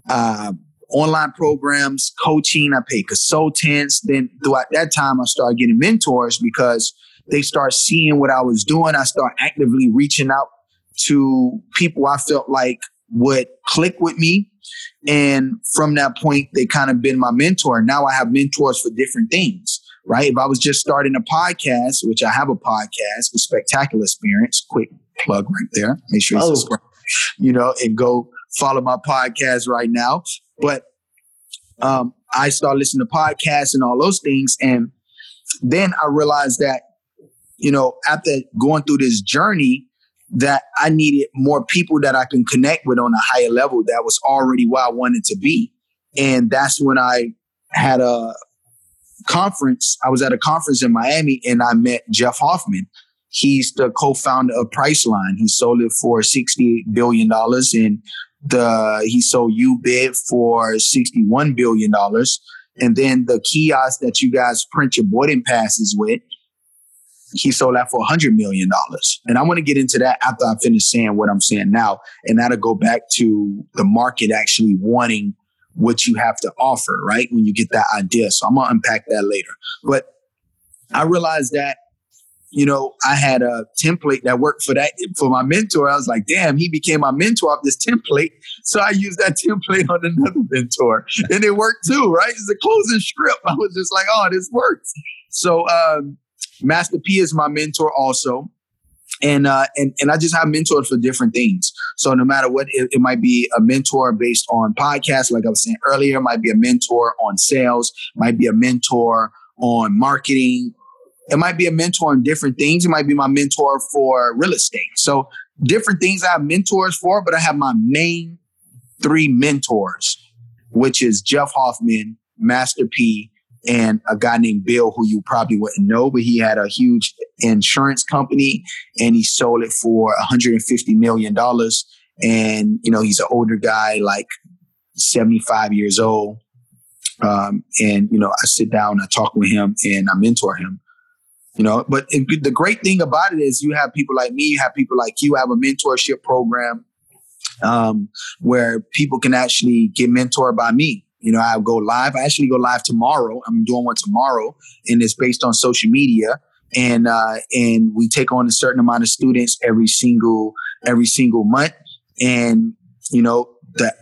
uh, online programs, coaching. I paid consultants. Then throughout that time, I started getting mentors because they start seeing what I was doing. I start actively reaching out to people I felt like would click with me. And from that point, they kind of been my mentor. Now I have mentors for different things, right? If I was just starting a podcast, which I have a podcast, the Spectacular Experience, quick plug right there. Make sure you Oh. subscribe, you know, and go follow my podcast right now. But um, I started listening to podcasts and all those things. And then I realized that you know, after going through this journey, that I needed more people that I can connect with on a higher level that was already where I wanted to be. And that's when I had a conference. I was at a conference in Miami and I met Jeff Hoffman. He's the co-founder of Priceline. He sold it for $68 billion and the he sold uBid for $61 billion. And then the kiosk that you guys print your boarding passes with, he sold that for $100 million. And I want to get into that after I finish saying what I'm saying now. And that'll go back to the market actually wanting what you have to offer, right? When you get that idea. So I'm going to unpack that later. But I realized that, you know, I had a template that worked for that, for my mentor. I was like, damn, he became my mentor off this template. So I used that template on another mentor and it worked too, right? It's a closing script. I was just like, oh, this works. So, um, Master P is my mentor also. And uh and, and I just have mentors for different things. So no matter what, it, it might be a mentor based on podcasts, like I was saying earlier, might be a mentor on sales, might be a mentor on marketing. It might be a mentor on different things. It might be my mentor for real estate. So different things I have mentors for, but I have my main three mentors, which is Jeff Hoffman, Master P, and a guy named Bill, who you probably wouldn't know, but he had a huge insurance company and he sold it for $150 million. And, you know, he's an older guy, like 75 years old. Um, and, you know, I sit down, I talk with him and I mentor him. You know, but it, the great thing about it is you have people like me, you have people like you, have a mentorship program um, where people can actually get mentored by me. You know, I go live. I actually go live tomorrow. I'm doing one tomorrow, and it's based on social media. And uh, and we take on a certain amount of students every single every single month. And you know, the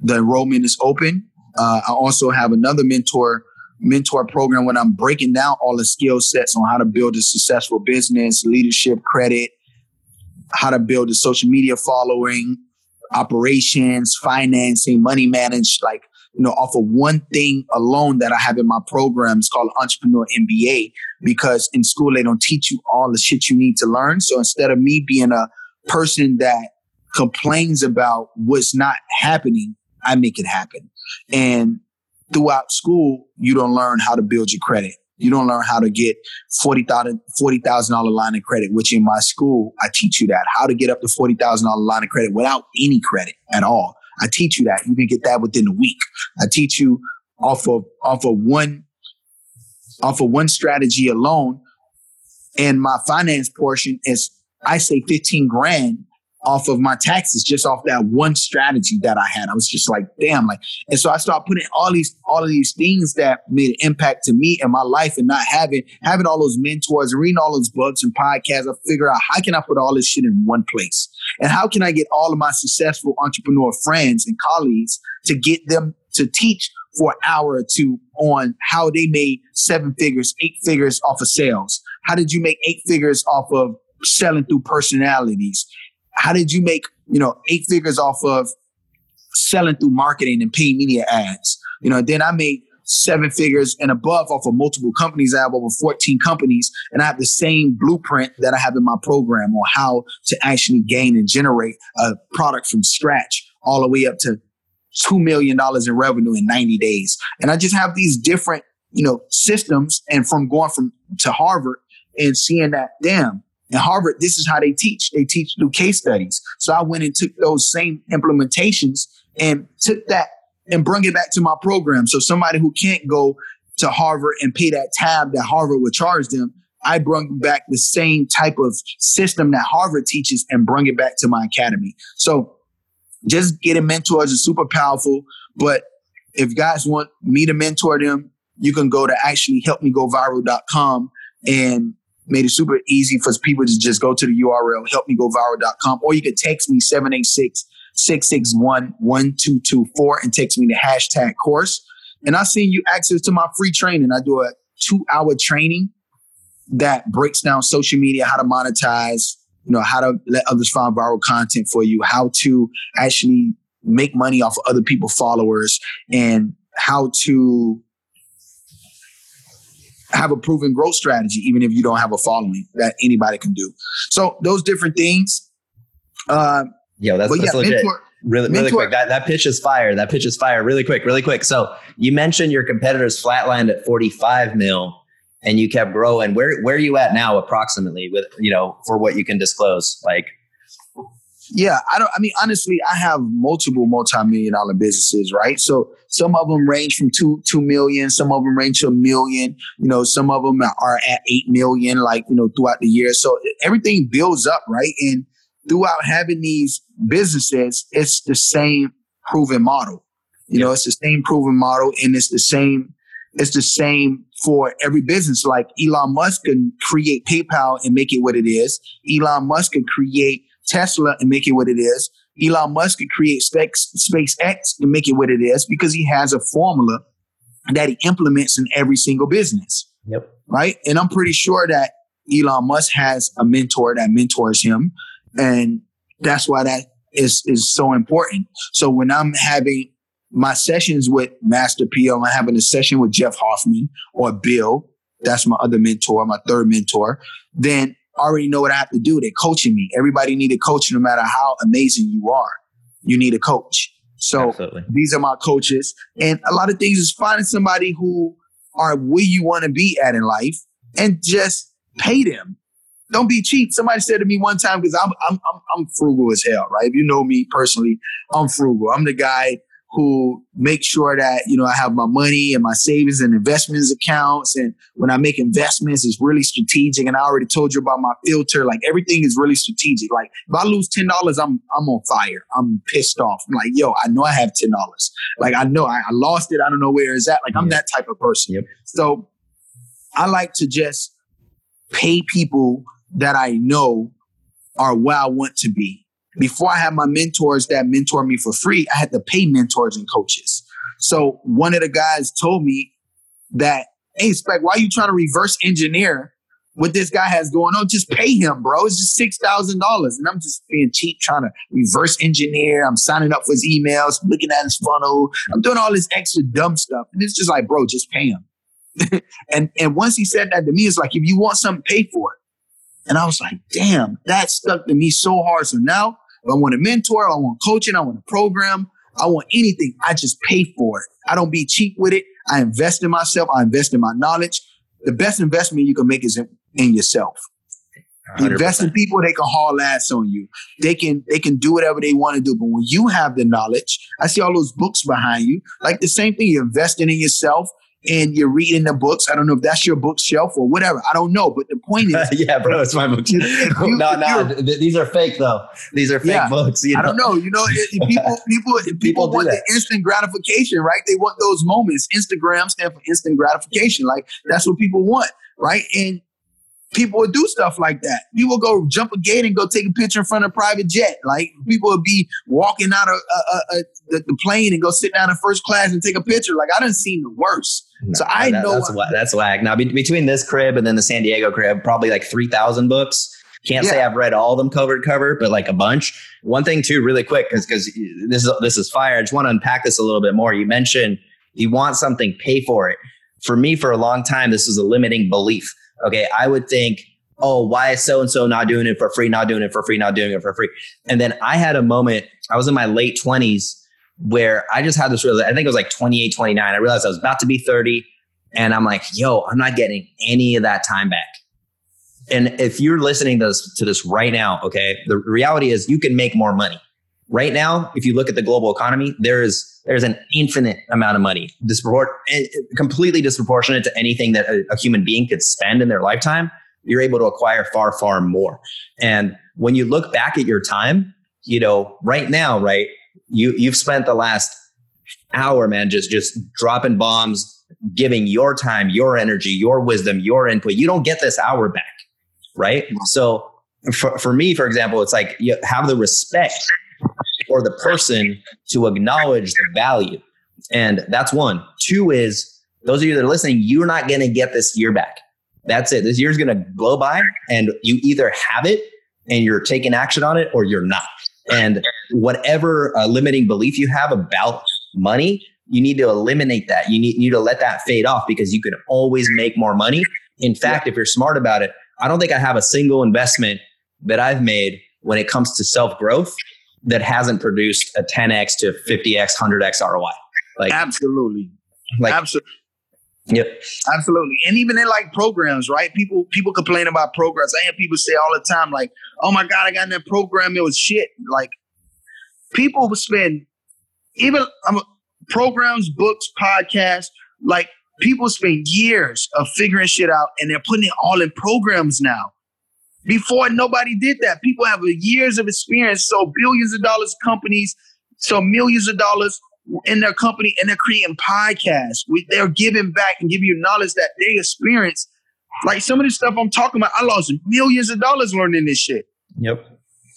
the enrollment is open. Uh, I also have another mentor mentor program when I'm breaking down all the skill sets on how to build a successful business, leadership, credit, how to build a social media following, operations, financing, money manage, like you know, off of one thing alone that I have in my program. It's called Entrepreneur MBA because in school they don't teach you all the shit you need to learn. So instead of me being a person that complains about what's not happening, I make it happen. And throughout school, you don't learn how to build your credit. You don't learn how to get $40,000 $40, line of credit, which in my school, I teach you that how to get up to $40,000 line of credit without any credit at all. I teach you that. You can get that within a week. I teach you off of off of one off of one strategy alone. And my finance portion is I say 15 grand off of my taxes just off that one strategy that I had. I was just like, damn, like, and so I started putting all these, all of these things that made an impact to me and my life and not having, having all those mentors reading all those books and podcasts. I figure out how can I put all this shit in one place and how can I get all of my successful entrepreneur friends and colleagues to get them to teach for an hour or two on how they made seven figures, eight figures off of sales. How did you make eight figures off of selling through personalities? How did you make, you know, eight figures off of selling through marketing and paid media ads? You know, then I made seven figures and above off of multiple companies. I have over 14 companies and I have the same blueprint that I have in my program on how to actually gain and generate a product from scratch all the way up to $2 million in revenue in 90 days. And I just have these different, you know, systems and from going from to Harvard and seeing that, damn, in Harvard, this is how they teach. They teach through case studies. So I went and took those same implementations and took that and bring it back to my program. So somebody who can't go to Harvard and pay that tab that Harvard would charge them, I bring back the same type of system that Harvard teaches and bring it back to my academy. So just getting mentors is super powerful. But if guys want me to mentor them, you can go to actually helpmegoviral.com and made it super easy for people to just go to the URL, helpmegoviral.com, or you could text me 786 661 1224 and text me the hashtag course. And I send you access to my free training. I do a two hour training that breaks down social media, how to monetize, you know, how to let others find viral content for you, how to actually make money off of other people's followers, and how to have a proven growth strategy, even if you don't have a following that anybody can do. So those different things. Uh, Yo, that's, that's yeah, legit. Mentor, really, really quick. That that pitch is fire. That pitch is fire. Really quick, really quick. So you mentioned your competitors flatlined at 45 mil and you kept growing. Where where are you at now approximately with, you know, for what you can disclose? Like yeah, I don't. I mean, honestly, I have multiple multi-million dollar businesses, right? So some of them range from two two million, some of them range to a million. You know, some of them are at eight million, like you know, throughout the year. So everything builds up, right? And throughout having these businesses, it's the same proven model. You know, it's the same proven model, and it's the same. It's the same for every business. Like Elon Musk can create PayPal and make it what it is. Elon Musk can create Tesla and make it what it is. Elon Musk could create Space, SpaceX and make it what it is because he has a formula that he implements in every single business. Yep. Right. And I'm pretty sure that Elon Musk has a mentor that mentors him. And that's why that is, is so important. So when I'm having my sessions with Master P, I'm having a session with Jeff Hoffman or Bill, that's my other mentor, my third mentor, then already know what I have to do. They're coaching me. Everybody need a coach no matter how amazing you are. You need a coach. So Absolutely. these are my coaches. And a lot of things is finding somebody who are where you want to be at in life and just pay them. Don't be cheap. Somebody said to me one time, because I'm, I'm I'm I'm frugal as hell, right? If you know me personally, I'm frugal. I'm the guy who make sure that, you know, I have my money and my savings and investments accounts. And when I make investments, it's really strategic. And I already told you about my filter. Like everything is really strategic. Like if I lose $10, I'm, I'm on fire. I'm pissed off. I'm like, yo, I know I have $10. Like I know I, I lost it. I don't know where it's at. Like I'm that type of person. Yep. So I like to just pay people that I know are where I want to be before I had my mentors that mentor me for free, I had to pay mentors and coaches. So one of the guys told me that, hey, Spec, why are you trying to reverse engineer what this guy has going on. Just pay him, bro. It's just six thousand dollars, and I'm just being cheap, trying to reverse engineer. I'm signing up for his emails, looking at his funnel. I'm doing all this extra dumb stuff, and it's just like, bro, just pay him. and and once he said that to me, it's like, if you want something, pay for it. And I was like, damn, that stuck to me so hard. So now, if I want a mentor, I want coaching, I want a program, I want anything, I just pay for it. I don't be cheap with it. I invest in myself. I invest in my knowledge. The best investment you can make is in, in yourself. 100%. Invest in people, they can haul ass on you. They can they can do whatever they want to do. But when you have the knowledge, I see all those books behind you. Like the same thing, you're investing in yourself and you're reading the books. I don't know if that's your bookshelf or whatever. I don't know. But the point is, yeah, bro, it's my book. you- no, no, th- these are fake though. These are fake Yeah. books. You I don't know. You know, people people people, People want the instant gratification, right? They want those moments. Instagram stand for instant gratification. Like that's what people want, right? And people would do stuff like that. People go jump a gate and go take a picture in front of a private jet. Like people would be walking out of uh, uh, uh, the, the plane and go sit down in first class and take a picture. Like I didn't see the worst. So I that- know that's wha- that's whack. Now be- between this crib and then the San Diego crib, probably like three thousand books. Can't say I've read all of them cover to cover, but like a bunch. One thing too, really quick, because because this is this is fire. I just want to unpack this a little bit more. You mentioned you want something, pay for it. For me, for a long time, this was a limiting belief. Okay, I would think, oh, why is so and so not doing it for free, not doing it for free, not doing it for free? And then I had a moment. I was in my late twenties where I just had this real. I think it was like 28, 29. I realized I was about to be 30. And I'm like, yo, I'm not getting any of that time back. And if you're listening to this, to this right now, okay, the reality is you can make more money. Right now, if you look at the global economy, there is there's an infinite amount of money, dispropor- eh, completely disproportionate to anything that a, a human being could spend in their lifetime. You're able to acquire far, far more. And when you look back at your time, you know, right now, right, you you've spent the last hour, man, just just dropping bombs, giving your time, your energy, your wisdom, your input. You don't get this hour back, right? So for, for me, for example, it's like you have the respect for the person to acknowledge the value. And that's one. Two is those of you that are listening, you're not going to get this year back. That's it. This year's going to blow by and you either have it and you're taking action on it or you're not. And whatever uh, limiting belief you have about money, you need to eliminate that. You need, you need to let that fade off because you can always make more money. In fact, if you're smart about it, I don't think I have a single investment that I've made when it comes to self growth that hasn't produced a 10x to 50x, 100x ROI. Like, absolutely, like, absolutely. Yep. Absolutely. And even in like programs, right? People people complain about programs. I hear people say all the time, like, oh my God, I got in that program, it was shit. Like people spend even um, programs, books, podcasts, like people spend years of figuring shit out and they're putting it all in programs now. Before nobody did that. People have years of experience, so billions of dollars companies, so millions of dollars in their company and they're creating podcasts. We, they're giving back and giving you knowledge that they experience. Like some of the stuff I'm talking about, I lost millions of dollars learning this shit, Yep.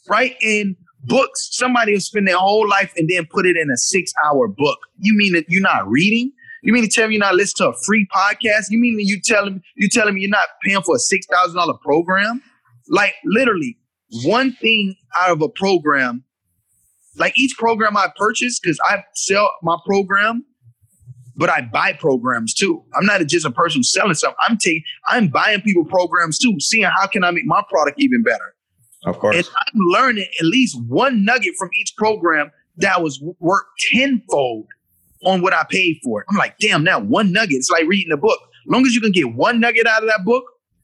right? And books, somebody will spend their whole life and then put it in a six hour book. You mean that you're not reading? You mean to tell me you're not listening to a free podcast? You mean you telling you telling me you're not paying for a six thousand dollar program? Like literally, one thing out of a program like each program I purchase, because I sell my program, but I buy programs too. I'm not just a person selling something. I'm taking, I'm buying people programs too, seeing how can I make my product even better. Of course. And I'm learning at least one nugget from each program that was worth tenfold on what I paid for it. I'm like, damn, now one nugget. It's like reading a book. As long as you can get one nugget out of that book,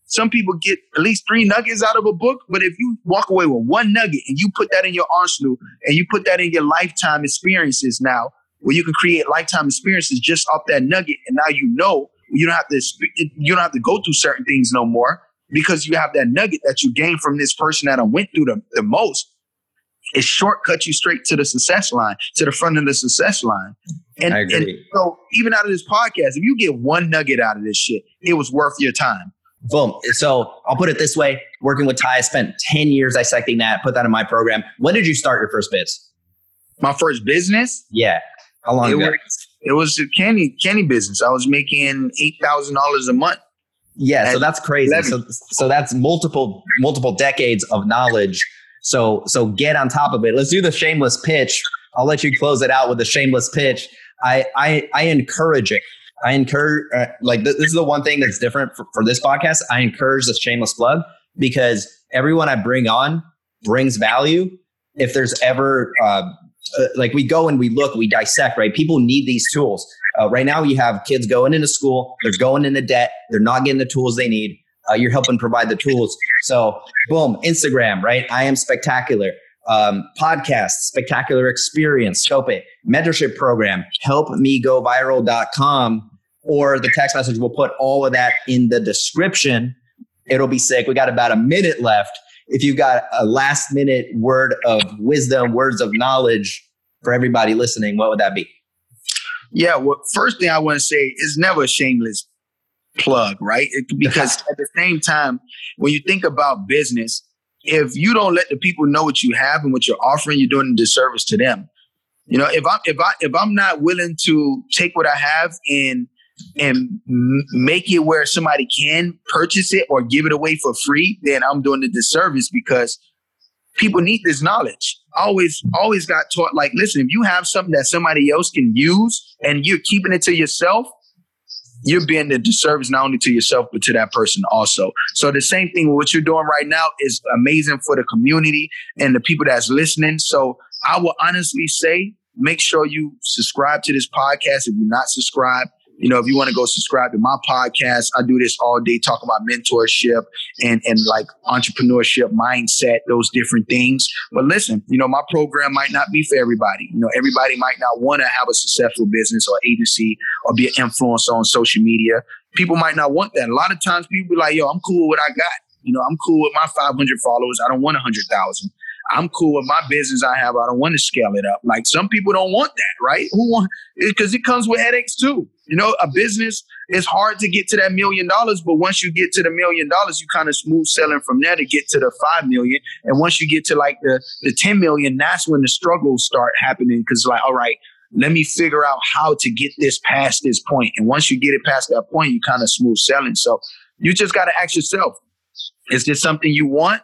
some people get at least three nuggets out of a book. But if you walk away with one nugget and you put that in your arsenal and you put that in your lifetime experiences now, where you can create lifetime experiences just off that nugget, and now you know you don't have to you don't have to go through certain things no more because you have that nugget that you gained from this person that I went through the, the most. It shortcuts you straight to the success line, to the front of the success line. And, and so even out of this podcast, if you get one nugget out of this shit, it was worth your time. Boom. So I'll put it this way: working with Ty, I spent ten years dissecting that. Put that in my program. When did you start your first biz? My first business, Yeah. How long it ago? was, it was a candy candy business. I was making eight thousand dollars a month Yeah, so that's crazy. So so that's multiple multiple decades of knowledge. So so get on top of it. Let's do the shameless pitch. I'll let you close it out with a shameless pitch. I I, I encourage it. I encourage uh, like th- this is the one thing that's different for, for this podcast. I encourage the shameless plug because everyone I bring on brings value. If there's ever uh, uh, like we go and we look, we dissect, right? People need these tools. Uh, right now, you have kids going into school, they're going into debt, they're not getting the tools they need. Uh, you're helping provide the tools. So, boom, Instagram, right? I am spectacular. Um, podcast, spectacular experience, scope it, mentorship program, help me go helpmegoviral.com, or the text message. We'll put all of that in the description. It'll be sick. We got about a minute left. If you've got a last minute word of wisdom, words of knowledge for everybody listening, what would that be? Yeah, well, first thing I want to say is never a shameless plug, right? It, because at the same time, when you think about business, if you don't let the people know what you have and what you're offering, you're doing a disservice to them. You know, if I'm if I if I'm not willing to take what I have and and make it where somebody can purchase it or give it away for free, then I'm doing a disservice because people need this knowledge. Always, always got taught like, listen, if you have something that somebody else can use and you're keeping it to yourself, you're being a disservice not only to yourself but to that person also. So the same thing with what you're doing right now is amazing for the community and the people that's listening. So I will honestly say, make sure you subscribe to this podcast if you're not subscribed. You know, if you want to go subscribe to my podcast, I do this all day, talking about mentorship and and like entrepreneurship mindset, those different things. But listen, you know, my program might not be for everybody. You know, everybody might not want to have a successful business or agency or be an influencer on social media. People might not want that. A lot of times people be like, yo, I'm cool with what I got. You know, I'm cool with my 500 followers. I don't want 100,000. I'm cool with my business I have. I don't want to scale it up. Like some people don't want that, right? Who want because it comes with headaches too. You know, a business is hard to get to that million dollars, but once you get to the million dollars, you kind of smooth selling from there to get to the five million. And once you get to like the the 10 million, that's when the struggles start happening. Cause like, all right, let me figure out how to get this past this point. And once you get it past that point, you kind of smooth selling. So you just got to ask yourself, is this something you want?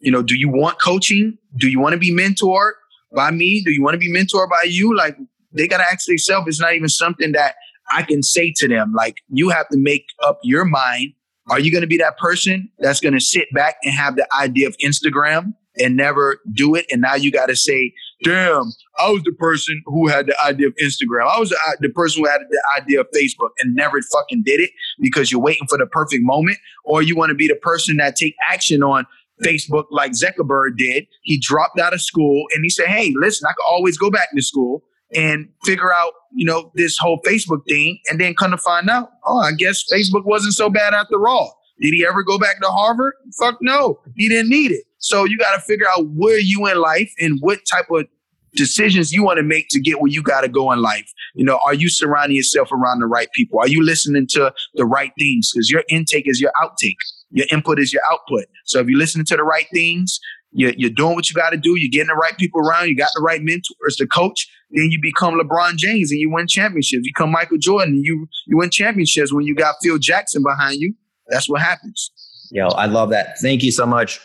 You know, do you want coaching? Do you want to be mentored by me? Do you want to be mentored by you? Like they got to ask themselves. It's not even something that I can say to them. Like you have to make up your mind. Are you going to be that person that's going to sit back and have the idea of Instagram and never do it? And now you got to say, damn, I was the person who had the idea of Instagram. I was the, uh, the person who had the idea of Facebook and never fucking did it because you're waiting for the perfect moment. Or you want to be the person that take action on Facebook like Zuckerberg did. He dropped out of school and he said, Hey, listen, I can always go back to school and figure out, you know, this whole Facebook thing. And then come to find out, oh, I guess Facebook wasn't so bad after all. Did he ever go back to Harvard? Fuck no. He didn't need it. So you got to figure out where you in life and what type of decisions you want to make to get where you got to go in life. You know, are you surrounding yourself around the right people? Are you listening to the right things? Because your intake is your outtake. Your input is your output. So if you're listening to the right things, you're, you're doing what you got to do. You're getting the right people around. You got the right mentors the coach. Then you become LeBron James and you win championships. You become Michael Jordan and you you win championships when you got Phil Jackson behind you. That's what happens. Yo, I love that. Thank you so much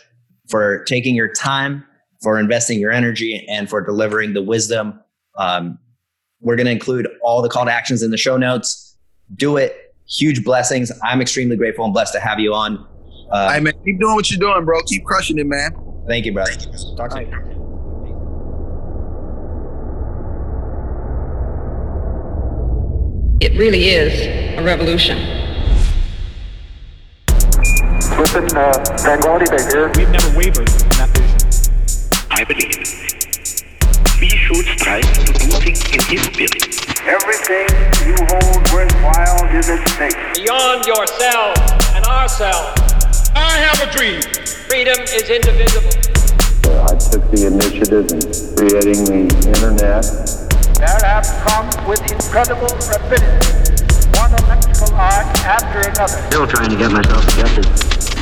for taking your time, for investing your energy, and for delivering the wisdom. Um, we're going to include all the call to actions in the show notes. Do it. Huge blessings. I'm extremely grateful and blessed to have you on. Uh, hey man, keep doing what you're doing, bro. Keep crushing it, man. Thank you, brother. Talk to you. It really is a revolution. Listen, uh, Tranquility Base here. We've never wavered in that vision. I believe. We should strive to do things in his spirit. Everything you hold worthwhile is at stake. Beyond yourself and ourselves, I have a dream. freedom is indivisible. Uh, I took the initiative in creating the internet. There have come with incredible rapidity one electrical arc after another. Still trying to get myself adjusted.